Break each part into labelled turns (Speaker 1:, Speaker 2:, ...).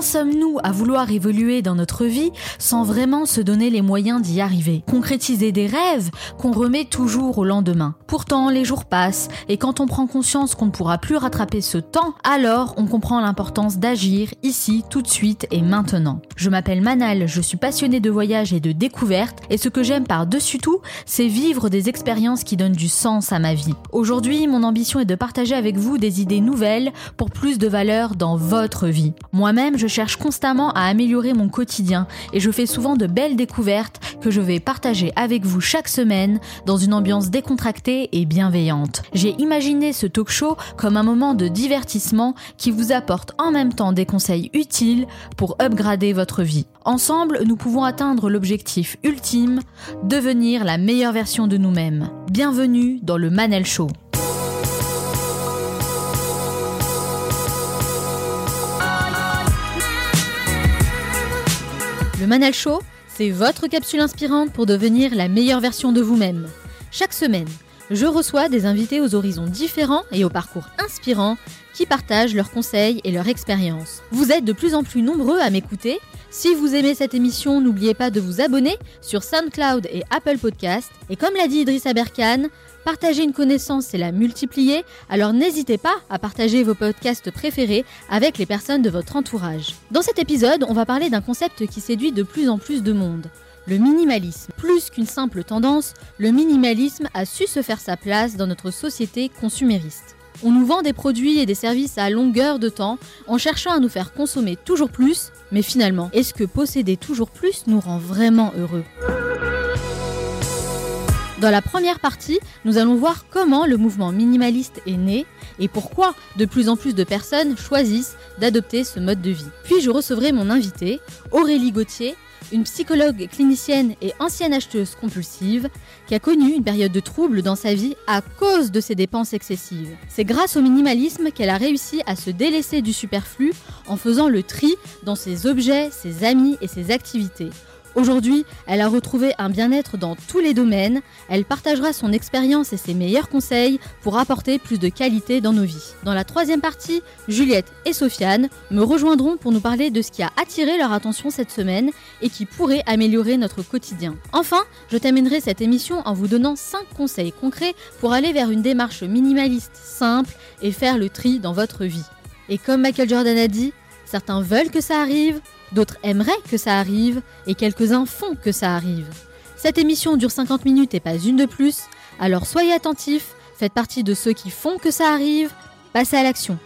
Speaker 1: Sommes-nous à vouloir évoluer dans notre vie sans vraiment se donner les moyens d'y arriver? Concrétiser des rêves qu'on remet toujours au lendemain. Pourtant, les jours passent et quand on prend conscience qu'on ne pourra plus rattraper ce temps, alors on comprend l'importance d'agir ici, tout de suite et maintenant. Je m'appelle Manal, je suis passionnée de voyage et de découverte et ce que j'aime par-dessus tout, c'est vivre des expériences qui donnent du sens à ma vie. Aujourd'hui, mon ambition est de partager avec vous des idées nouvelles pour plus de valeur dans votre vie. Moi-même, je cherche constamment à améliorer mon quotidien et je fais souvent de belles découvertes que je vais partager avec vous chaque semaine dans une ambiance décontractée et bienveillante. J'ai imaginé ce talk show comme un moment de divertissement qui vous apporte en même temps des conseils utiles pour upgrader votre vie. Ensemble, nous pouvons atteindre l'objectif ultime, devenir la meilleure version de nous-mêmes. Bienvenue dans le Manel Show. Le Manal Show, c'est votre capsule inspirante pour devenir la meilleure version de vous-même. Chaque semaine, je reçois des invités aux horizons différents et au parcours inspirant qui partagent leurs conseils et leurs expériences. Vous êtes de plus en plus nombreux à m'écouter. Si vous aimez cette émission, n'oubliez pas de vous abonner sur SoundCloud et Apple Podcast. Et comme l'a dit Idriss Aberkan, Partager une connaissance, c'est la multiplier, alors n'hésitez pas à partager vos podcasts préférés avec les personnes de votre entourage. Dans cet épisode, on va parler d'un concept qui séduit de plus en plus de monde. Le minimalisme. Plus qu'une simple tendance, le minimalisme a su se faire sa place dans notre société consumériste. On nous vend des produits et des services à longueur de temps en cherchant à nous faire consommer toujours plus, mais finalement, est-ce que posséder toujours plus nous rend vraiment heureux? Dans la première partie, nous allons voir comment le mouvement minimaliste est né et pourquoi de plus en plus de personnes choisissent d'adopter ce mode de vie. Puis je recevrai mon invité, Aurélie Gauthier, une psychologue clinicienne et ancienne acheteuse compulsive qui a connu une période de trouble dans sa vie à cause de ses dépenses excessives. C'est grâce au minimalisme qu'elle a réussi à se délaisser du superflu en faisant le tri dans ses objets, ses amis et ses activités Aujourd'hui, elle a retrouvé un bien-être dans tous les domaines. Elle partagera son expérience et ses meilleurs conseils pour apporter plus de qualité dans nos vies. Dans la troisième partie, Juliette et Sofiane me rejoindront pour nous parler de ce qui a attiré leur attention cette semaine et qui pourrait améliorer notre quotidien. Enfin, je terminerai cette émission en vous donnant 5 conseils concrets pour aller vers une démarche minimaliste simple et faire le tri dans votre vie. Et comme Michael Jordan a dit, certains veulent que ça arrive, D'autres aimeraient que ça arrive et quelques-uns font que ça arrive. Cette émission dure 50 minutes et pas une de plus, alors soyez attentifs, faites partie de ceux qui font que ça arrive, passez à l'action.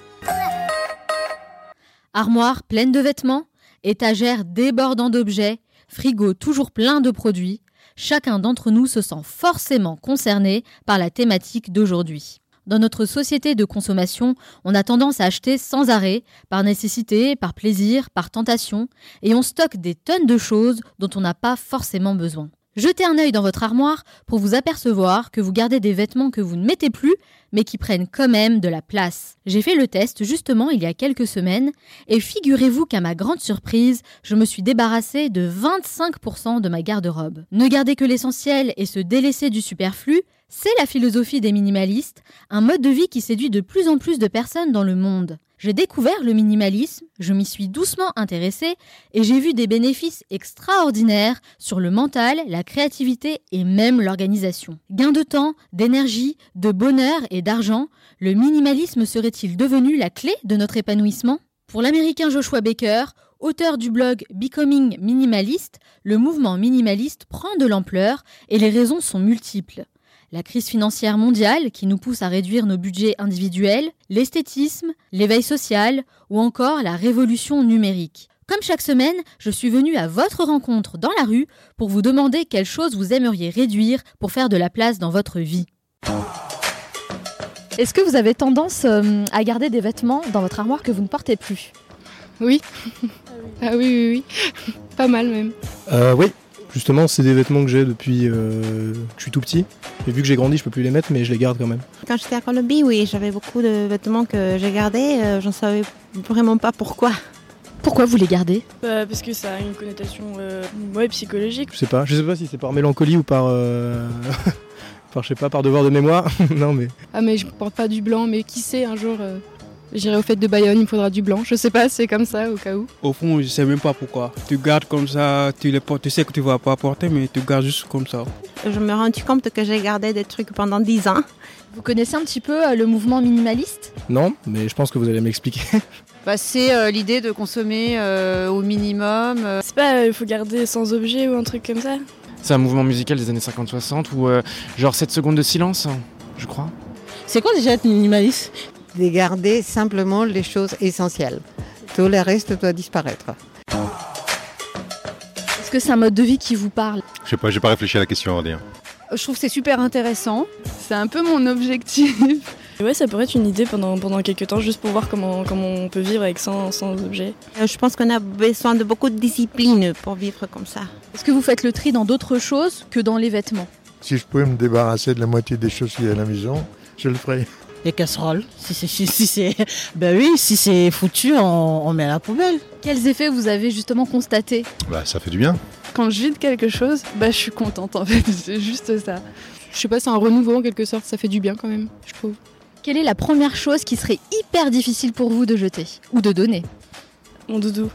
Speaker 1: Armoire pleine de vêtements, étagère débordant d'objets, frigo toujours plein de produits, chacun d'entre nous se sent forcément concerné par la thématique d'aujourd'hui. Dans notre société de consommation, on a tendance à acheter sans arrêt, par nécessité, par plaisir, par tentation, et on stocke des tonnes de choses dont on n'a pas forcément besoin. Jetez un œil dans votre armoire pour vous apercevoir que vous gardez des vêtements que vous ne mettez plus, mais qui prennent quand même de la place. J'ai fait le test justement il y a quelques semaines, et figurez-vous qu'à ma grande surprise, je me suis débarrassée de 25% de ma garde-robe. Ne garder que l'essentiel et se délaisser du superflu, c'est la philosophie des minimalistes, un mode de vie qui séduit de plus en plus de personnes dans le monde. J'ai découvert le minimalisme, je m'y suis doucement intéressée et j'ai vu des bénéfices extraordinaires sur le mental, la créativité et même l'organisation. Gain de temps, d'énergie, de bonheur et d'argent, le minimalisme serait-il devenu la clé de notre épanouissement? Pour l'américain Joshua Baker, auteur du blog Becoming Minimalist, le mouvement minimaliste prend de l'ampleur et les raisons sont multiples la crise financière mondiale qui nous pousse à réduire nos budgets individuels, l'esthétisme, l'éveil social ou encore la révolution numérique. Comme chaque semaine, je suis venue à votre rencontre dans la rue pour vous demander quelles choses vous aimeriez réduire pour faire de la place dans votre vie. Est-ce que vous avez tendance euh, à garder des vêtements dans votre armoire que vous ne portez plus?
Speaker 2: Oui. Ah oui, oui, oui. Pas mal même.
Speaker 3: Euh, oui, Justement, c'est des vêtements que j'ai depuis euh, que je suis tout petit. Et vu que j'ai grandi, je peux plus les mettre, mais je les garde quand même.
Speaker 4: Quand j'étais à Colombie, oui, j'avais beaucoup de vêtements que j'ai gardés. Euh, J'en savais vraiment pas pourquoi.
Speaker 1: Pourquoi vous les gardez
Speaker 2: bah, Parce que ça a une connotation euh, psychologique.
Speaker 3: Je sais pas. Je sais pas si c'est par mélancolie ou par. Euh, par, je sais pas, par devoir de mémoire. non, mais.
Speaker 2: Ah, mais je porte pas du blanc, mais qui sait, un jour. J'irai au fait de Bayonne, il me faudra du blanc. Je sais pas, c'est comme ça au cas où.
Speaker 5: Au fond, je sais même pas pourquoi. Tu gardes comme ça, tu les portes, tu sais que tu vas pas porter, mais tu gardes juste comme ça.
Speaker 4: Je me rends compte que j'ai gardé des trucs pendant 10 ans.
Speaker 1: Vous connaissez un petit peu euh, le mouvement minimaliste?
Speaker 3: Non, mais je pense que vous allez m'expliquer.
Speaker 6: Bah, c'est euh, l'idée de consommer euh, au minimum. euh.
Speaker 2: C'est pas, il faut garder sans objet ou un truc comme ça?
Speaker 7: C'est un mouvement musical des années 50-60 ou genre 7 secondes de silence, je crois.
Speaker 8: C'est quoi déjà être minimaliste?
Speaker 9: De garder simplement les choses essentielles. Tout le reste doit disparaître.
Speaker 1: Est-ce que c'est un mode de vie qui vous parle?
Speaker 10: Je sais pas, j'ai pas réfléchi à la question, on va dire.
Speaker 6: Je trouve que c'est super intéressant.
Speaker 2: C'est un peu mon objectif. Ouais, ça pourrait être une idée pendant, pendant quelques temps, juste pour voir comment, comment on peut vivre avec sans, sans objet.
Speaker 4: Euh, Je pense qu'on a besoin de beaucoup de discipline pour vivre comme ça.
Speaker 1: Est-ce que vous faites le tri dans d'autres choses que dans les vêtements?
Speaker 11: Si je pouvais me débarrasser de la moitié des choses qu'il y a à la maison, je le ferais.
Speaker 8: Les casseroles. Si c'est, si, si c'est, ben oui, si c'est foutu, on, on met à la poubelle.
Speaker 1: Quels effets vous avez justement constatés
Speaker 10: Bah, ça fait du bien.
Speaker 2: Quand je vide quelque chose, bah je suis contente en fait, c'est juste ça. Je sais pas, c'est un renouveau en quelque sorte, ça fait du bien quand même, je trouve.
Speaker 1: Quelle est la première chose qui serait hyper difficile pour vous de jeter ou de donner?
Speaker 2: Mon doudou.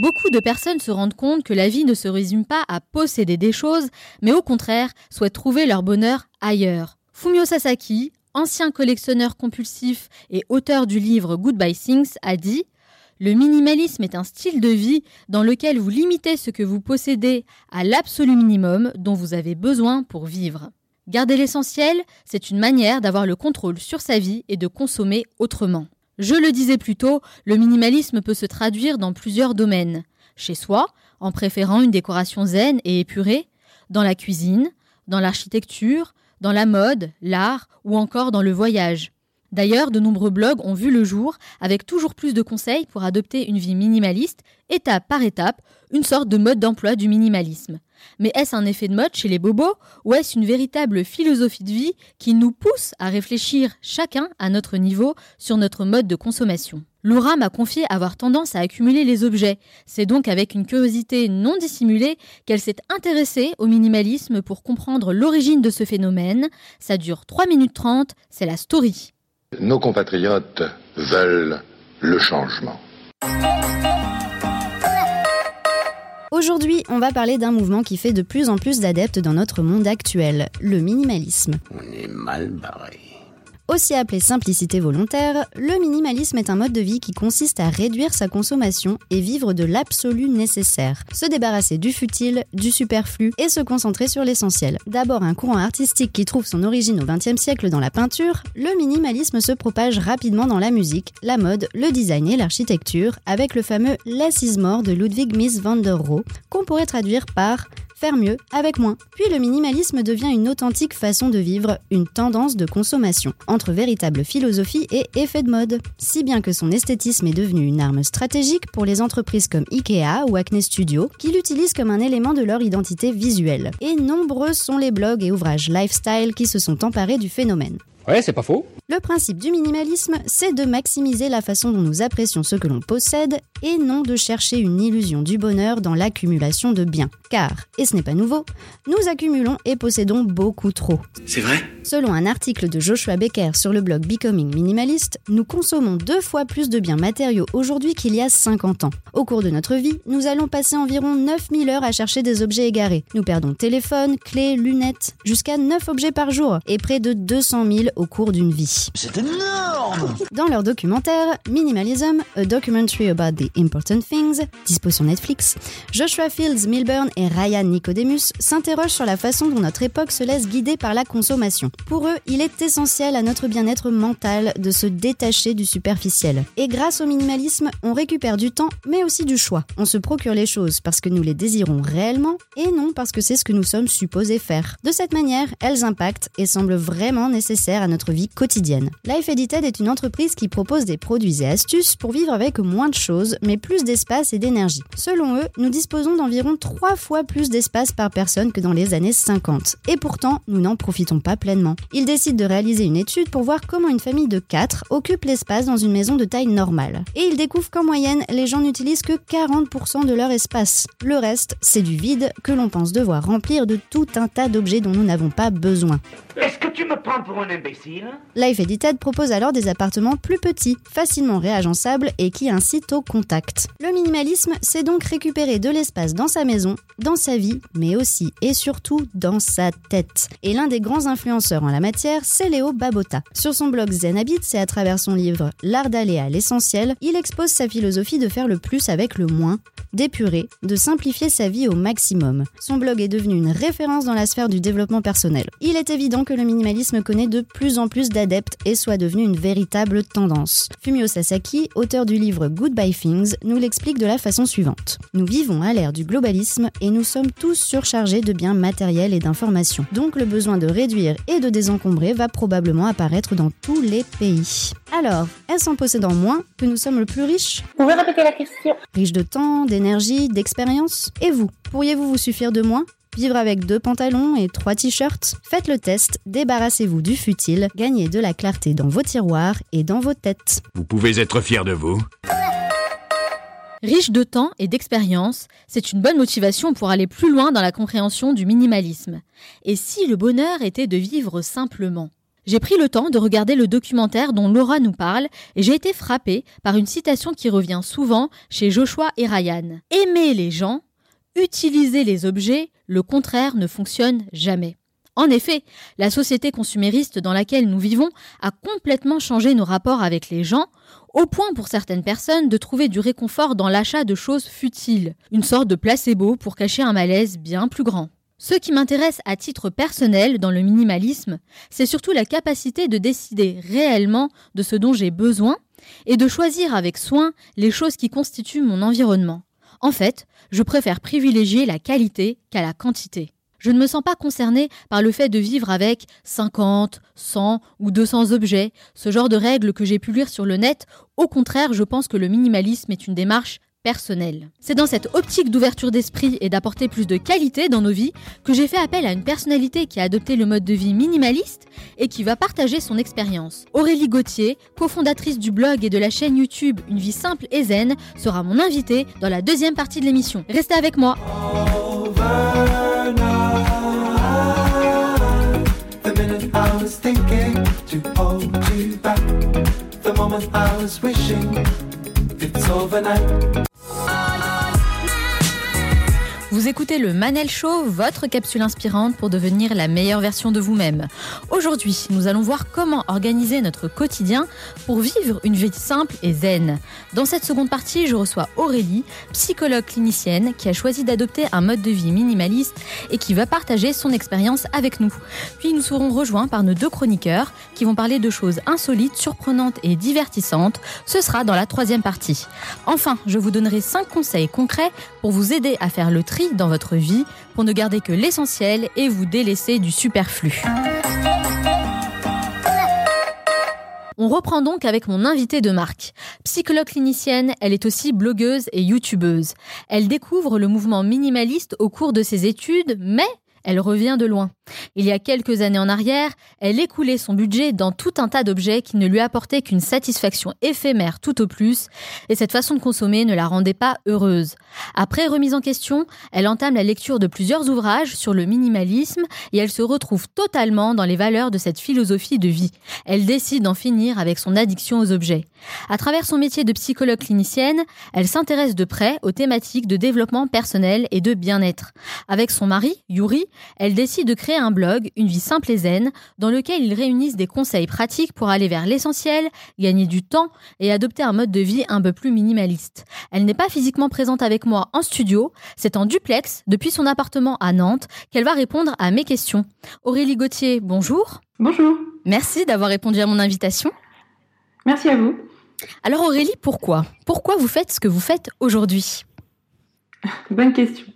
Speaker 1: Beaucoup de personnes se rendent compte que la vie ne se résume pas à posséder des choses, mais au contraire souhaitent trouver leur bonheur ailleurs. Fumio Sasaki, ancien collectionneur compulsif et auteur du livre Goodbye Things, a dit Le minimalisme est un style de vie dans lequel vous limitez ce que vous possédez à l'absolu minimum dont vous avez besoin pour vivre. Garder l'essentiel, c'est une manière d'avoir le contrôle sur sa vie et de consommer autrement. Je le disais plus tôt, le minimalisme peut se traduire dans plusieurs domaines. Chez soi, en préférant une décoration zen et épurée, dans la cuisine, dans l'architecture, dans la mode, l'art ou encore dans le voyage. D'ailleurs, de nombreux blogs ont vu le jour avec toujours plus de conseils pour adopter une vie minimaliste, étape par étape, une sorte de mode d'emploi du minimalisme. Mais est-ce un effet de mode chez les bobos ou est-ce une véritable philosophie de vie qui nous pousse à réfléchir chacun à notre niveau sur notre mode de consommation? Laura m'a confié avoir tendance à accumuler les objets. C'est donc avec une curiosité non dissimulée qu'elle s'est intéressée au minimalisme pour comprendre l'origine de ce phénomène. Ça dure 3 minutes 30, c'est la story.
Speaker 12: Nos compatriotes veulent le changement.
Speaker 13: Aujourd'hui, on va parler d'un mouvement qui fait de plus en plus d'adeptes dans notre monde actuel, le minimalisme.
Speaker 14: On est mal barré.
Speaker 13: Aussi appelé simplicité volontaire, le minimalisme est un mode de vie qui consiste à réduire sa consommation et vivre de l'absolu nécessaire, se débarrasser du futile, du superflu et se concentrer sur l'essentiel. D'abord un courant artistique qui trouve son origine au XXe siècle dans la peinture, le minimalisme se propage rapidement dans la musique, la mode, le design et l'architecture avec le fameux Less de Ludwig Mies van der Rohe, qu'on pourrait traduire par faire mieux avec moins. Puis le minimalisme devient une authentique façon de vivre, une tendance de consommation, entre véritable philosophie et effet de mode. Si bien que son esthétisme est devenu une arme stratégique pour les entreprises comme Ikea ou Acne Studio, qui l'utilisent comme un élément de leur identité visuelle. Et nombreux sont les blogs et ouvrages lifestyle qui se sont emparés du phénomène.
Speaker 15: Ouais, c'est pas faux.
Speaker 13: Le principe du minimalisme, c'est de maximiser la façon dont nous apprécions ce que l'on possède et non de chercher une illusion du bonheur dans l'accumulation de biens. Car, et ce n'est pas nouveau, nous accumulons et possédons beaucoup trop.
Speaker 15: C'est vrai?
Speaker 13: Selon un article de Joshua Becker sur le blog Becoming Minimalist, nous consommons deux fois plus de biens matériaux aujourd'hui qu'il y a 50 ans. Au cours de notre vie, nous allons passer environ 9000 heures à chercher des objets égarés. Nous perdons téléphone, clés, lunettes, jusqu'à 9 objets par jour et près de 200 000 au cours d'une vie.
Speaker 14: C'est énorme
Speaker 13: Dans leur documentaire Minimalism, A Documentary About the Important Things, dispo sur Netflix, Joshua Fields Milburn et Ryan Nicodemus s'interrogent sur la façon dont notre époque se laisse guider par la consommation. Pour eux, il est essentiel à notre bien-être mental de se détacher du superficiel. Et grâce au minimalisme, on récupère du temps, mais aussi du choix. On se procure les choses parce que nous les désirons réellement et non parce que c'est ce que nous sommes supposés faire. De cette manière, elles impactent et semblent vraiment nécessaires à notre vie quotidienne. Life Edited est une entreprise qui propose des produits et astuces pour vivre avec moins de choses, mais plus d'espace et d'énergie. Selon eux, nous disposons d'environ trois fois fois plus d'espace par personne que dans les années 50. Et pourtant, nous n'en profitons pas pleinement. Il décide de réaliser une étude pour voir comment une famille de 4 occupe l'espace dans une maison de taille normale. Et il découvre qu'en moyenne, les gens n'utilisent que 40% de leur espace. Le reste, c'est du vide que l'on pense devoir remplir de tout un tas d'objets dont nous n'avons pas besoin.
Speaker 14: Est-ce que tu me prends pour un imbécile?
Speaker 13: Life Edited propose alors des appartements plus petits, facilement réagençables et qui incitent au contact. Le minimalisme, c'est donc récupérer de l'espace dans sa maison, dans sa vie, mais aussi et surtout dans sa tête. Et l'un des grands influenceurs en la matière, c'est Léo Babota. Sur son blog Zen Habits et à travers son livre L'art d'aller à l'essentiel, il expose sa philosophie de faire le plus avec le moins, d'épurer, de simplifier sa vie au maximum. Son blog est devenu une référence dans la sphère du développement personnel. Il est évident que le minimalisme connaît de plus en plus d'adeptes et soit devenu une véritable tendance. Fumio Sasaki, auteur du livre Goodbye Things, nous l'explique de la façon suivante. Nous vivons à l'ère du globalisme et nous sommes tous surchargés de biens matériels et d'informations. Donc le besoin de réduire et de désencombrer va probablement apparaître dans tous les pays. Alors, est-ce en possédant moins que nous sommes le plus riches
Speaker 15: Vous pouvez répéter la question
Speaker 13: Riche de temps, d'énergie, d'expérience? Et vous Pourriez-vous vous suffire de moins? Vivre avec deux pantalons et trois t-shirts? Faites le test, débarrassez-vous du futile, gagnez de la clarté dans vos tiroirs et dans vos têtes.
Speaker 16: Vous pouvez être fier de vous.
Speaker 1: Riche de temps et d'expérience, c'est une bonne motivation pour aller plus loin dans la compréhension du minimalisme. Et si le bonheur était de vivre simplement? J'ai pris le temps de regarder le documentaire dont Laura nous parle et j'ai été frappée par une citation qui revient souvent chez Joshua et Ryan. Aimer les gens, utiliser les objets, le contraire ne fonctionne jamais. En effet, la société consumériste dans laquelle nous vivons a complètement changé nos rapports avec les gens, au point pour certaines personnes de trouver du réconfort dans l'achat de choses futiles, une sorte de placebo pour cacher un malaise bien plus grand. Ce qui m'intéresse à titre personnel dans le minimalisme, c'est surtout la capacité de décider réellement de ce dont j'ai besoin et de choisir avec soin les choses qui constituent mon environnement. En fait, je préfère privilégier la qualité qu'à la quantité. Je ne me sens pas concernée par le fait de vivre avec 50, 100 ou 200 objets, ce genre de règles que j'ai pu lire sur le net. Au contraire, je pense que le minimalisme est une démarche personnelle. C'est dans cette optique d'ouverture d'esprit et d'apporter plus de qualité dans nos vies que j'ai fait appel à une personnalité qui a adopté le mode de vie minimaliste et qui va partager son expérience. Aurélie Gauthier, cofondatrice du blog et de la chaîne YouTube Une vie simple et zen, sera mon invitée dans la deuxième partie de l'émission. Restez avec moi.
Speaker 17: Was thinking to hold you back. The moment I was wishing it's overnight.
Speaker 1: Vous écoutez le Manel Show, votre capsule inspirante pour devenir la meilleure version de vous-même. Aujourd'hui, nous allons voir comment organiser notre quotidien pour vivre une vie simple et zen. Dans cette seconde partie, je reçois Aurélie, psychologue clinicienne qui a choisi d'adopter un mode de vie minimaliste et qui va partager son expérience avec nous. Puis nous serons rejoints par nos deux chroniqueurs qui vont parler de choses insolites, surprenantes et divertissantes. Ce sera dans la troisième partie. Enfin, je vous donnerai 5 conseils concrets pour vous aider à faire le tri dans votre vie pour ne garder que l'essentiel et vous délaisser du superflu. On reprend donc avec mon invitée de marque. Psychologue clinicienne, elle est aussi blogueuse et youtubeuse. Elle découvre le mouvement minimaliste au cours de ses études, mais elle revient de loin. Il y a quelques années en arrière, elle écoulait son budget dans tout un tas d'objets qui ne lui apportaient qu'une satisfaction éphémère tout au plus, et cette façon de consommer ne la rendait pas heureuse. Après remise en question, elle entame la lecture de plusieurs ouvrages sur le minimalisme et elle se retrouve totalement dans les valeurs de cette philosophie de vie. Elle décide d'en finir avec son addiction aux objets. À travers son métier de psychologue clinicienne, elle s'intéresse de près aux thématiques de développement personnel et de bien-être. Avec son mari, Yuri, elle décide de créer un blog, Une vie simple et zen, dans lequel ils réunissent des conseils pratiques pour aller vers l'essentiel, gagner du temps et adopter un mode de vie un peu plus minimaliste. Elle n'est pas physiquement présente avec moi en studio, c'est en duplex depuis son appartement à Nantes qu'elle va répondre à mes questions. Aurélie Gauthier, bonjour.
Speaker 18: Bonjour.
Speaker 1: Merci d'avoir répondu à mon invitation.
Speaker 18: Merci à vous.
Speaker 1: Alors Aurélie, pourquoi? Pourquoi vous faites ce que vous faites aujourd'hui?
Speaker 18: Bonne question.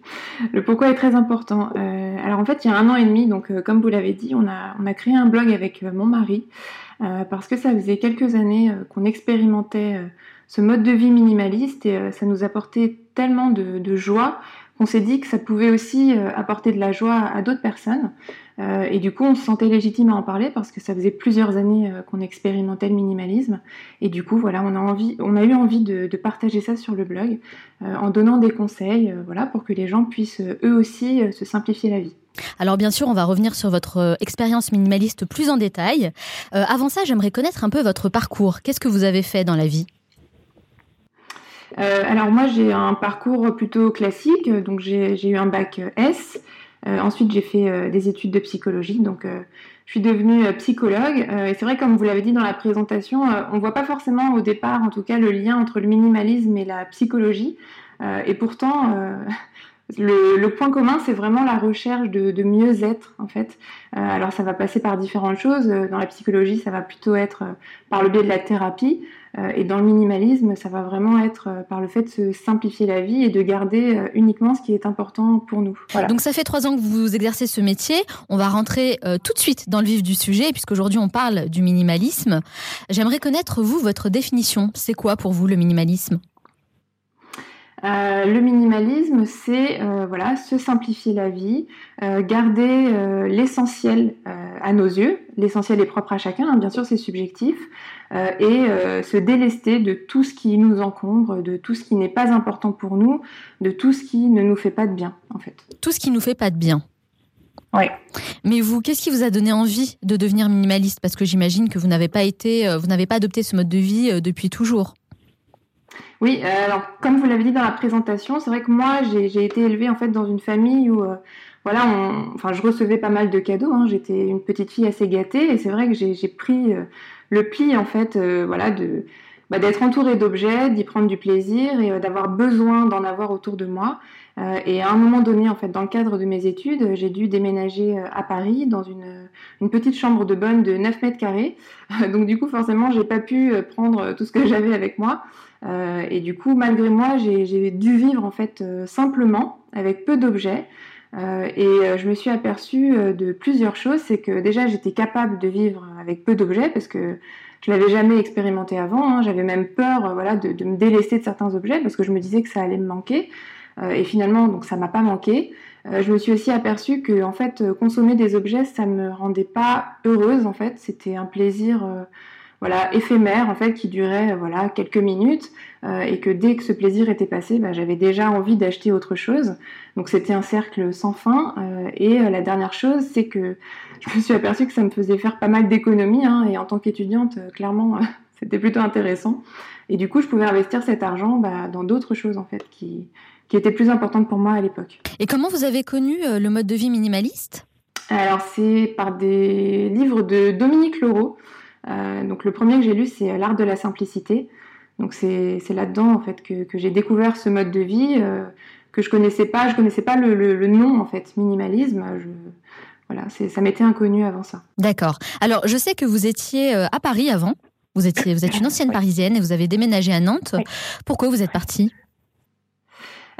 Speaker 18: Le pourquoi est très important. Euh, alors en fait, il y a un an et demi, donc euh, comme vous l'avez dit, on a, on a créé un blog avec euh, mon mari parce que ça faisait quelques années qu'on expérimentait ce mode de vie minimaliste et ça nous apportait tellement de joie qu'on s'est dit que ça pouvait aussi apporter de la joie à d'autres personnes. Et du coup, on se sentait légitime à en parler parce que ça faisait plusieurs années qu'on expérimentait le minimalisme. Et du coup, voilà, on a, envie, on a eu envie de, de partager ça sur le blog en donnant des conseils voilà, pour que les gens puissent eux aussi se simplifier la vie.
Speaker 1: Alors bien sûr, on va revenir sur votre euh, expérience minimaliste plus en détail. Euh, avant ça, j'aimerais connaître un peu votre parcours. Qu'est-ce que vous avez fait dans la vie?
Speaker 18: Euh, alors moi j'ai un parcours plutôt classique, donc j'ai eu un bac S. ensuite j'ai fait des études de psychologie, donc je suis devenue psychologue. et c'est vrai comme vous l'avez dit dans la présentation, on voit pas forcément au départ en tout cas le lien entre le minimalisme et la psychologie. et pourtant le, point commun, c'est vraiment la recherche de, mieux-être, en fait. Euh, alors, ça va passer par différentes choses. Dans la psychologie, ça va plutôt être euh, par le biais de la thérapie. Euh, et dans le minimalisme, ça va vraiment être par le fait de se simplifier la vie et de garder uniquement ce qui est important pour nous.
Speaker 1: Donc, ça fait trois ans que vous exercez ce métier. On va rentrer tout de suite dans le vif du sujet, puisqu'aujourd'hui, on parle du minimalisme. J'aimerais connaître, vous, votre définition. C'est quoi pour vous le minimalisme?
Speaker 18: Euh, le minimalisme, c'est euh, voilà, se simplifier la vie, euh, garder l'essentiel à nos yeux. L'essentiel est propre à chacun, hein, bien sûr, c'est subjectif, et se délester de tout ce qui nous encombre, de tout ce qui n'est pas important pour nous, de tout ce qui ne nous fait pas de bien, en fait.
Speaker 1: Tout ce qui nous fait pas de bien.
Speaker 18: Oui.
Speaker 1: Mais vous, qu'est-ce qui vous a donné envie de devenir minimaliste? Parce que j'imagine que vous n'avez pas été, vous n'avez pas adopté ce mode de vie depuis toujours.
Speaker 18: Oui, euh, alors comme vous l'avez dit dans la présentation, c'est vrai que moi j'ai été élevée en fait dans une famille où euh, voilà, enfin je recevais pas mal de cadeaux. Hein. J'étais une petite fille assez gâtée et c'est vrai que j'ai pris euh, le pli en fait, voilà, de bah, d'être entourée d'objets, d'y prendre du plaisir et d'avoir besoin d'en avoir autour de moi. et à un moment donné, en fait, dans le cadre de mes études, j'ai dû déménager à Paris dans une, une, petite chambre de bonne de 9 mètres carrés. Donc du coup, forcément, j'ai pas pu prendre tout ce que j'avais avec moi. Euh, et du coup, malgré moi, j'ai dû vivre en fait euh, simplement, avec peu d'objets. Euh, et je me suis aperçue de plusieurs choses. C'est que déjà, j'étais capable de vivre avec peu d'objets parce que je l'avais jamais expérimenté avant. Hein. J'avais même peur, voilà, de, me délaisser de certains objets parce que je me disais que ça allait me manquer. et finalement, donc ça m'a pas manqué. je me suis aussi aperçue que en fait, consommer des objets, ça me rendait pas heureuse. En fait, c'était un plaisir voilà éphémère en fait qui durait euh, voilà quelques minutes euh, et que dès que ce plaisir était passé, bah, j'avais déjà envie d'acheter autre chose. Donc c'était un cercle sans fin. Euh, et la dernière chose, c'est que je me suis aperçue que ça me faisait faire pas mal d'économies hein, et en tant qu'étudiante, clairement, c'était plutôt intéressant. Et du coup, je pouvais investir cet argent bah, dans d'autres choses en fait qui qui étaient plus importantes pour moi à l'époque.
Speaker 1: Et comment vous avez connu le mode de vie minimaliste?
Speaker 18: Alors c'est par des livres de Dominique. Euh, donc le premier que j'ai lu, c'est L'art de la simplicité. Donc c'est là-dedans en fait que, j'ai découvert ce mode de vie euh, que je connaissais pas. Je connaissais pas le, nom en fait, minimalisme. Voilà, ça m'était inconnu avant ça.
Speaker 1: D'accord. Alors je sais que vous étiez euh, à Paris avant. Vous étiez, vous êtes une ancienne parisienne et vous avez déménagé à Nantes. Pourquoi vous êtes partie?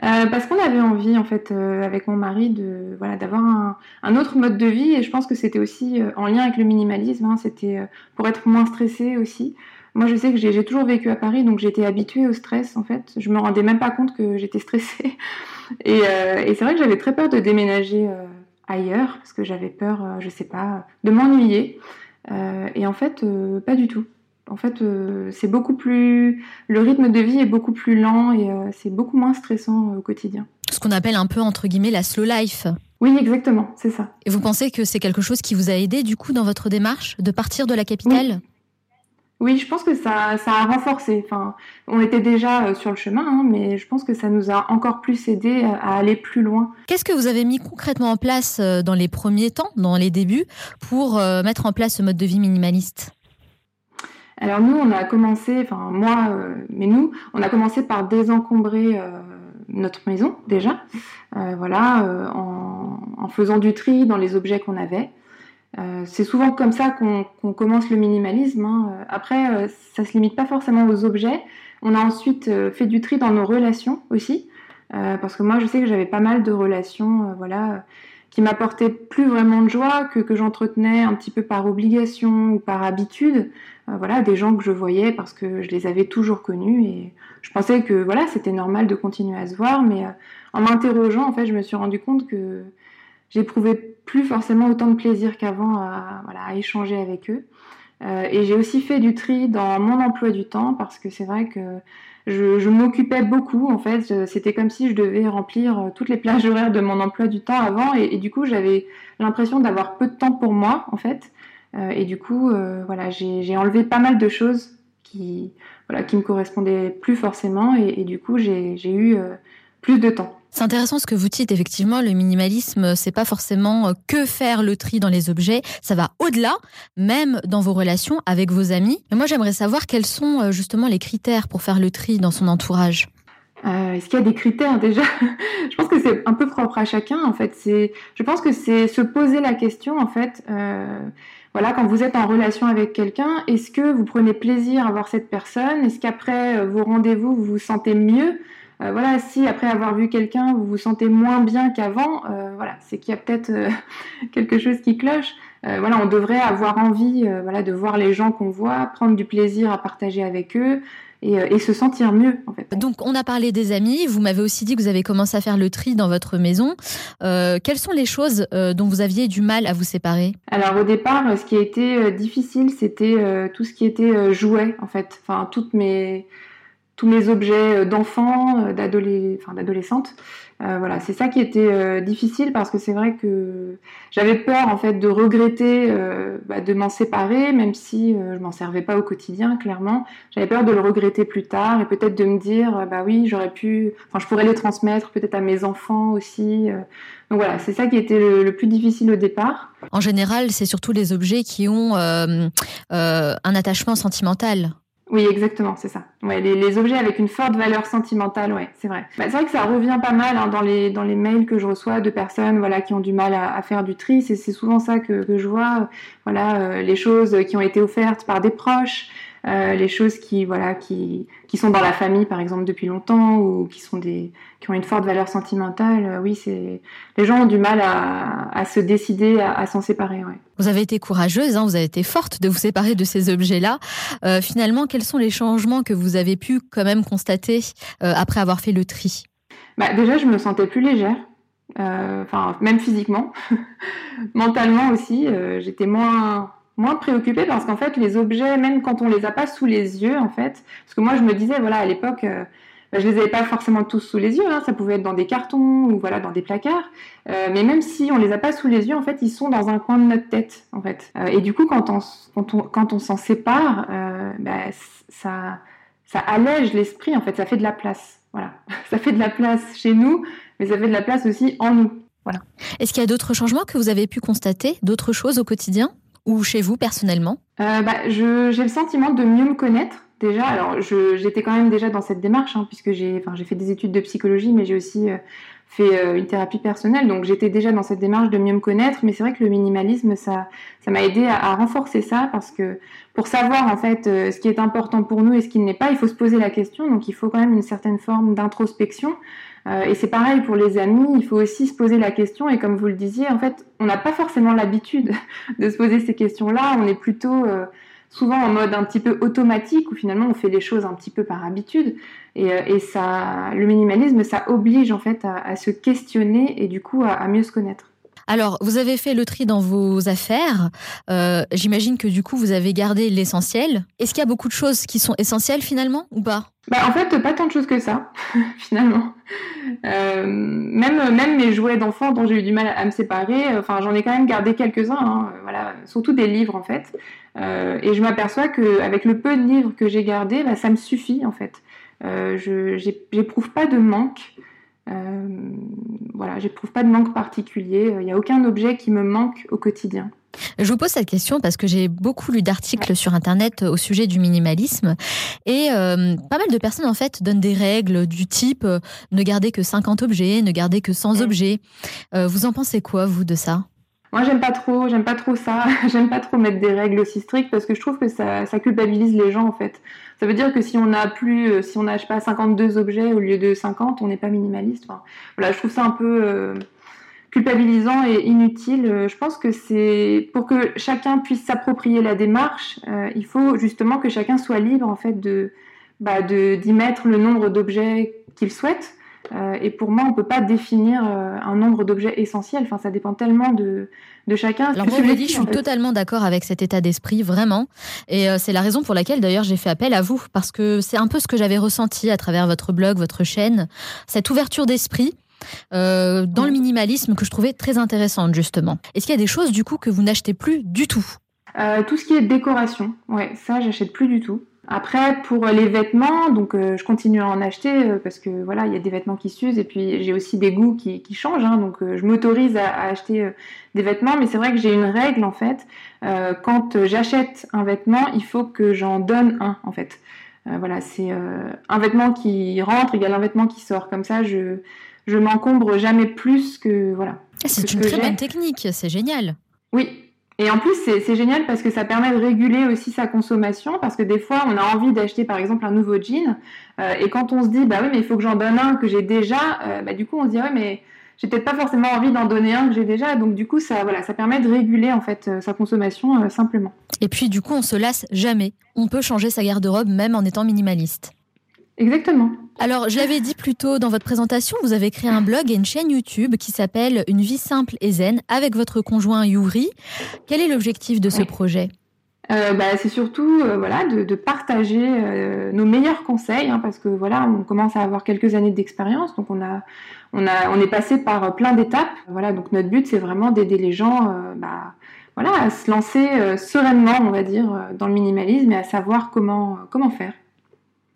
Speaker 18: Euh, parce qu'on avait envie, en fait, euh, avec mon mari, de voilà, d'avoir un, autre mode de vie, et je pense que c'était aussi euh, en lien avec le minimalisme. Hein, c'était pour être moins stressé aussi. Moi, je sais que j'ai toujours vécu à Paris, donc j'étais habituée au stress. En fait, je me rendais même pas compte que j'étais stressée. Et, et c'est vrai que j'avais très peur de déménager ailleurs, parce que j'avais peur, je sais pas, de m'ennuyer. et en fait, pas du tout. En fait, euh, c'est beaucoup plus. Le rythme de vie est beaucoup plus lent et euh, c'est beaucoup moins stressant euh, au quotidien.
Speaker 1: Ce qu'on appelle un peu, entre guillemets, la slow life.
Speaker 18: Oui, exactement, c'est ça.
Speaker 1: Et vous pensez que c'est quelque chose qui vous a aidé, du coup, dans votre démarche, de partir de la capitale?
Speaker 18: Oui. Je pense que ça, ça, a renforcé. Enfin, on était déjà sur le chemin, hein, mais je pense que ça nous a encore plus aidé à aller plus loin.
Speaker 1: Qu'est-ce que vous avez mis concrètement en place dans les premiers temps, dans les débuts, pour mettre en place ce mode de vie minimaliste?
Speaker 18: Alors nous, on a commencé, enfin moi, euh, mais nous, on a commencé par désencombrer euh, notre maison déjà, euh, voilà, en, faisant du tri dans les objets qu'on avait. C'est souvent comme ça qu'on commence le minimalisme. Hein. Après, ça se limite pas forcément aux objets. On a ensuite fait du tri dans nos relations aussi, parce que moi, je sais que j'avais pas mal de relations, voilà qui m'apportaient plus vraiment de joie, que, que j'entretenais un petit peu par obligation ou par habitude. Euh, voilà, des gens que je voyais parce que je les avais toujours connus et je pensais que voilà, c'était normal de continuer à se voir, mais euh, en m'interrogeant, en fait, je me suis rendu compte que j'éprouvais plus forcément autant de plaisir qu'avant à, voilà, à échanger avec eux. Euh, et j'ai aussi fait du tri dans mon emploi du temps parce que c'est vrai que je, m'occupais beaucoup en fait. C'était comme si je devais remplir euh, toutes les plages horaires de mon emploi du temps avant et, du coup j'avais l'impression d'avoir peu de temps pour moi en fait. Euh, et du coup euh, voilà j'ai enlevé pas mal de choses qui me correspondaient plus forcément et, du coup j'ai eu euh, plus de temps.
Speaker 1: C'est intéressant ce que vous dites. Effectivement, le minimalisme, c'est pas forcément euh, que faire le tri dans les objets. Ça va au-delà, même dans vos relations avec vos amis. Moi, j'aimerais savoir quels sont euh, justement les critères pour faire le tri dans son entourage.
Speaker 18: Euh, Est-ce qu'il y a des critères déjà? Je pense que c'est un peu propre à chacun. En fait, c'est, je pense que c'est se poser la question. En fait, voilà, quand vous êtes en relation avec quelqu'un, est-ce que vous prenez plaisir à voir cette personne? Est-ce qu'après vos rendez-vous, vous vous sentez mieux? Euh, voilà, si après avoir vu quelqu'un, vous vous sentez moins bien qu'avant, euh, voilà, c'est qu'il y a peut-être euh, quelque chose qui cloche. Voilà, on devrait avoir envie, voilà, de voir les gens qu'on voit, prendre du plaisir à partager avec eux et, et, se sentir mieux, en fait.
Speaker 1: Donc, on a parlé des amis. Vous m'avez aussi dit que vous avez commencé à faire le tri dans votre maison. Quelles sont les choses dont vous aviez du mal à vous séparer?
Speaker 18: Alors, au départ, ce qui a été difficile, c'était tout ce qui était jouets, en fait. Enfin, toutes mes tous mes objets d'enfants, d'adolescentes. Euh, voilà, c'est ça qui était euh, difficile parce que c'est vrai que j'avais peur en fait de regretter euh, bah, de m'en séparer, même si je m'en servais pas au quotidien, clairement. J'avais peur de le regretter plus tard et peut-être de me dire bah oui, j'aurais pu, enfin je pourrais les transmettre peut-être à mes enfants aussi. donc voilà, c'est ça qui était le, plus difficile au départ.
Speaker 1: En général, c'est surtout les objets qui ont un attachement sentimental.
Speaker 18: Oui, exactement, c'est ça. Ouais, les, objets avec une forte valeur sentimentale, ouais, c'est vrai. Bah, c'est vrai que ça revient pas mal hein, dans les mails que je reçois de personnes, voilà, qui ont du mal à, faire du tri. C'est souvent ça que, je vois, voilà, euh, les choses qui ont été offertes par des proches, euh, les choses qui voilà qui qui sont dans la famille par exemple depuis longtemps ou qui sont des qui ont une forte valeur sentimentale euh, oui c'est les gens ont du mal à, à se décider à, à s'en séparer ouais.
Speaker 1: vous avez été courageuse hein, vous avez été forte de vous séparer de ces objets là euh, finalement quels sont les changements que vous avez pu quand même constater après avoir fait le tri?
Speaker 18: Bah, déjà je me sentais plus légère. Enfin même physiquement. Mentalement aussi j'étais moins moins préoccupée parce qu'en fait les objets même quand on les a pas sous les yeux en fait parce que moi je me disais voilà à l'époque euh, bah, je les avais pas forcément tous sous les yeux hein, ça pouvait être dans des cartons ou voilà dans des placards. Euh, mais même si on les a pas sous les yeux en fait ils sont dans un coin de notre tête en fait. Euh, et du coup quand on quand on quand on s'en sépare bah, ça ça allège l'esprit en fait. Ça fait de la place voilà. Ça fait de la place chez nous mais ça fait de la place aussi en nous. Voilà.
Speaker 1: Est-ce qu'il y a d'autres changements que vous avez pu constater d'autres choses au quotidien? Ou chez vous personnellement
Speaker 18: euh, bah, J'ai le sentiment de mieux me connaître déjà. J'étais quand même déjà dans cette démarche hein, puisque j'ai fait des études de psychologie mais j'ai aussi euh, fait euh, une thérapie personnelle donc j'étais déjà dans cette démarche de mieux me connaître mais c'est vrai que le minimalisme ça m'a aidé à, renforcer ça parce que pour savoir en fait ce qui est important pour nous et ce qui n'est pas il faut se poser la question donc il faut quand même une certaine forme d'introspection euh, et c'est pareil pour les amis, il faut aussi se poser la question, et comme vous le disiez, en fait, on n'a pas forcément l'habitude de se poser ces questions-là, on est plutôt euh, souvent en mode un petit peu automatique, où finalement on fait les choses un petit peu par habitude, et, euh, ça, le minimalisme, ça oblige en fait à, se questionner et du coup à mieux se connaître.
Speaker 1: Alors, vous avez fait le tri dans vos affaires. Euh, J'imagine que du coup, vous avez gardé l'essentiel. Est-ce qu'il y a beaucoup de choses qui sont essentielles finalement ou pas?
Speaker 18: Bah, En fait, pas tant de choses que ça, finalement. Euh, même, même mes jouets d'enfants dont j'ai eu du mal à me séparer, enfin, j'en ai quand même gardé quelques-uns, hein, voilà, surtout des livres en fait. Euh, et je m'aperçois qu'avec le peu de livres que j'ai gardés, bah, ça me suffit en fait. Euh, je j'éprouve pas de manque. Euh, voilà, j'éprouve pas de manque particulier. Il n'y a aucun objet qui me manque au quotidien.
Speaker 1: Je vous pose cette question parce que j'ai beaucoup lu d'articles sur Internet au sujet du minimalisme et euh, pas mal de personnes en fait donnent des règles du type euh, ne garder que 50 objets, ne garder que 100 ouais. objets. Euh, vous en pensez quoi vous de ça?
Speaker 18: Moi, j'aime pas trop, j'aime pas trop ça. j'aime pas trop mettre des règles aussi strictes parce que je trouve que ça, culpabilise les gens en fait. Ça veut dire que si on a plus, euh, si on a, je sais pas, 52 objets au lieu de 50, on n'est pas minimaliste. Voilà, je trouve ça un peu euh, culpabilisant et inutile. Euh, je pense que c'est pour que chacun puisse s'approprier la démarche, il faut justement que chacun soit libre en fait bah, d'y mettre le nombre d'objets qu'il souhaite. Euh, et pour moi, on peut pas définir un nombre d'objets essentiels. Enfin, ça dépend tellement de, de chacun.
Speaker 1: Alors moi, je dis, je suis totalement d'accord avec cet état d'esprit, vraiment. Et c'est la raison pour laquelle, d'ailleurs, j'ai fait appel à vous, parce que c'est un peu ce que j'avais ressenti à travers votre blog, votre chaîne, cette ouverture d'esprit euh, dans le minimalisme que je trouvais très intéressante justement. Est-ce qu'il y a des choses du coup que vous n'achetez plus du tout?
Speaker 18: Euh, Tout ce qui est décoration, ouais, ça j'achète plus du tout. Après, pour les vêtements, donc euh, je continue à en acheter parce que voilà, il y a des vêtements qui s'usent et puis j'ai aussi des goûts qui, changent. Hein, donc je m'autorise à, acheter des vêtements, mais c'est vrai que j'ai une règle en fait. quand j'achète un vêtement, il faut que j'en donne un en fait. voilà, c'est un vêtement qui rentre égale un vêtement qui sort. Comme ça, je je m'encombre jamais plus que voilà.
Speaker 1: Ah, c'est une très bonne technique, c'est génial.
Speaker 18: Oui. Et en plus, c'est génial parce que ça permet de réguler aussi sa consommation, parce que des fois, on a envie d'acheter par exemple un nouveau jean, euh, et quand on se dit, bah oui, mais il faut que j'en donne un que j'ai déjà, euh, bah, du coup, on se dit, ouais, mais j'ai peut-être pas forcément envie d'en donner un que j'ai déjà, donc du coup, ça, voilà, ça permet de réguler en fait euh, sa consommation simplement.
Speaker 1: Et puis, du coup, on se lasse jamais. On peut changer sa garde-robe même en étant minimaliste.
Speaker 18: Exactement.
Speaker 1: Alors, je l'avais dit plus tôt dans votre présentation, vous avez créé un blog et une chaîne YouTube qui s'appelle Une vie simple et zen avec votre conjoint Yuri. Quel est l'objectif de ce projet?
Speaker 18: Euh, bah, c'est surtout euh, voilà de, partager euh, nos meilleurs conseils hein, parce que voilà on commence à avoir quelques années d'expérience donc on a on a on est passé par plein d'étapes. Voilà donc notre but c'est vraiment d'aider les gens bah, voilà à se lancer sereinement on va dire dans le minimalisme et à savoir comment comment faire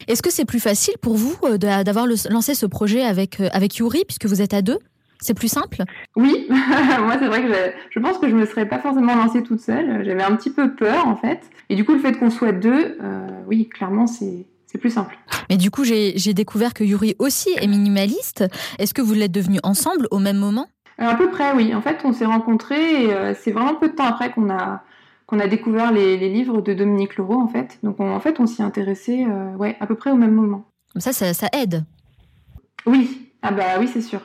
Speaker 1: est-ce que c'est plus facile pour vous euh, d'avoir lancé ce projet avec, euh, avec Yuri, puisque vous êtes à deux? C'est plus simple?
Speaker 18: Oui, moi c'est vrai que je, pense que je me serais pas forcément lancée toute seule. J'avais un petit peu peur en fait. Et du coup, le fait qu'on soit deux, euh, oui, clairement, c'est plus simple.
Speaker 1: Mais du coup, j'ai découvert que Yuri aussi est minimaliste. Est-ce que vous l'êtes devenus ensemble au même moment?
Speaker 18: À peu près, oui. En fait, on s'est rencontrés et c'est vraiment peu de temps après qu'on a, qu'on a découvert les, livres de Dominique Leroux en fait. Donc en fait on s'y intéressait euh, ouais, à peu près au même moment.
Speaker 1: Ça, ça, ça aide.
Speaker 18: Oui, ah bah oui c'est sûr.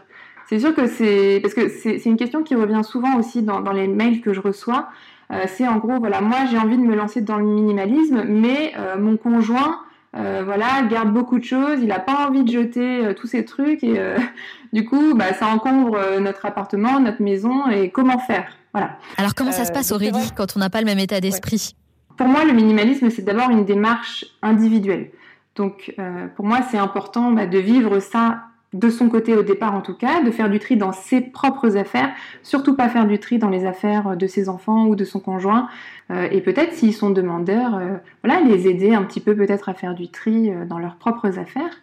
Speaker 18: C'est sûr que c'est parce que c'est une question qui revient souvent aussi dans, les mails que je reçois. Euh, c'est en gros voilà moi j'ai envie de me lancer dans le minimalisme, mais euh, mon conjoint voilà garde beaucoup de choses, il n'a pas envie de jeter tous ces trucs et du coup bah, ça encombre notre appartement, notre maison et comment faire
Speaker 1: alors comment ça se euh, passe Aurélie quand on n'a pas le même état d'esprit?
Speaker 18: Pour moi, le minimalisme, c'est d'abord une démarche individuelle. Donc euh, pour moi, c'est important bah, de vivre ça de son côté au départ en tout cas, de faire du tri dans ses propres affaires, surtout pas faire du tri dans les affaires de ses enfants ou de son conjoint, euh, et peut-être s'ils sont demandeurs, voilà, les aider un petit peu peut-être à faire du tri dans leurs propres affaires.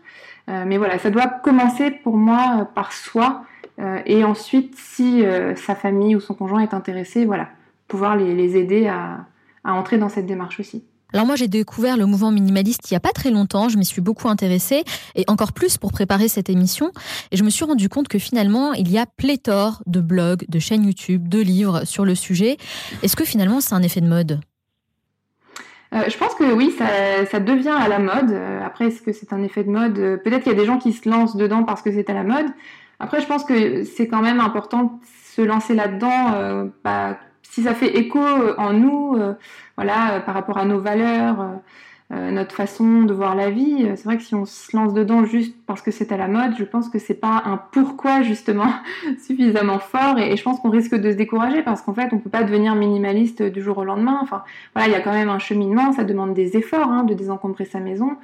Speaker 18: mais voilà, ça doit commencer pour moi par soi euh, et ensuite, si euh, sa famille ou son conjoint est intéressé, voilà, pouvoir les, aider à, entrer dans cette démarche aussi.
Speaker 1: Alors moi j'ai découvert le mouvement minimaliste il n'y a pas très longtemps, je m'y suis beaucoup intéressée et encore plus pour préparer cette émission et je me suis rendu compte que finalement il y a pléthore de blogs, de chaînes YouTube, de livres sur le sujet. Est-ce que finalement c'est un effet de mode?
Speaker 18: Euh, je pense que oui, ça, devient à la mode. Après, est-ce que c'est un effet de mode? Peut-être qu'il y a des gens qui se lancent dedans parce que c'est à la mode. Après, je pense que c'est quand même important de se lancer là-dedans. Euh, bah, si ça fait écho en nous, euh, voilà, euh, par rapport à nos valeurs, notre façon de voir la vie, c'est vrai que si on se lance dedans juste parce que c'est à la mode, je pense que c'est pas un pourquoi justement suffisamment fort et, je pense qu'on risque de se décourager parce qu'en fait on peut pas devenir minimaliste du jour au lendemain. Enfin voilà, il y a quand même un cheminement, ça demande des efforts hein, de désencombrer sa maison.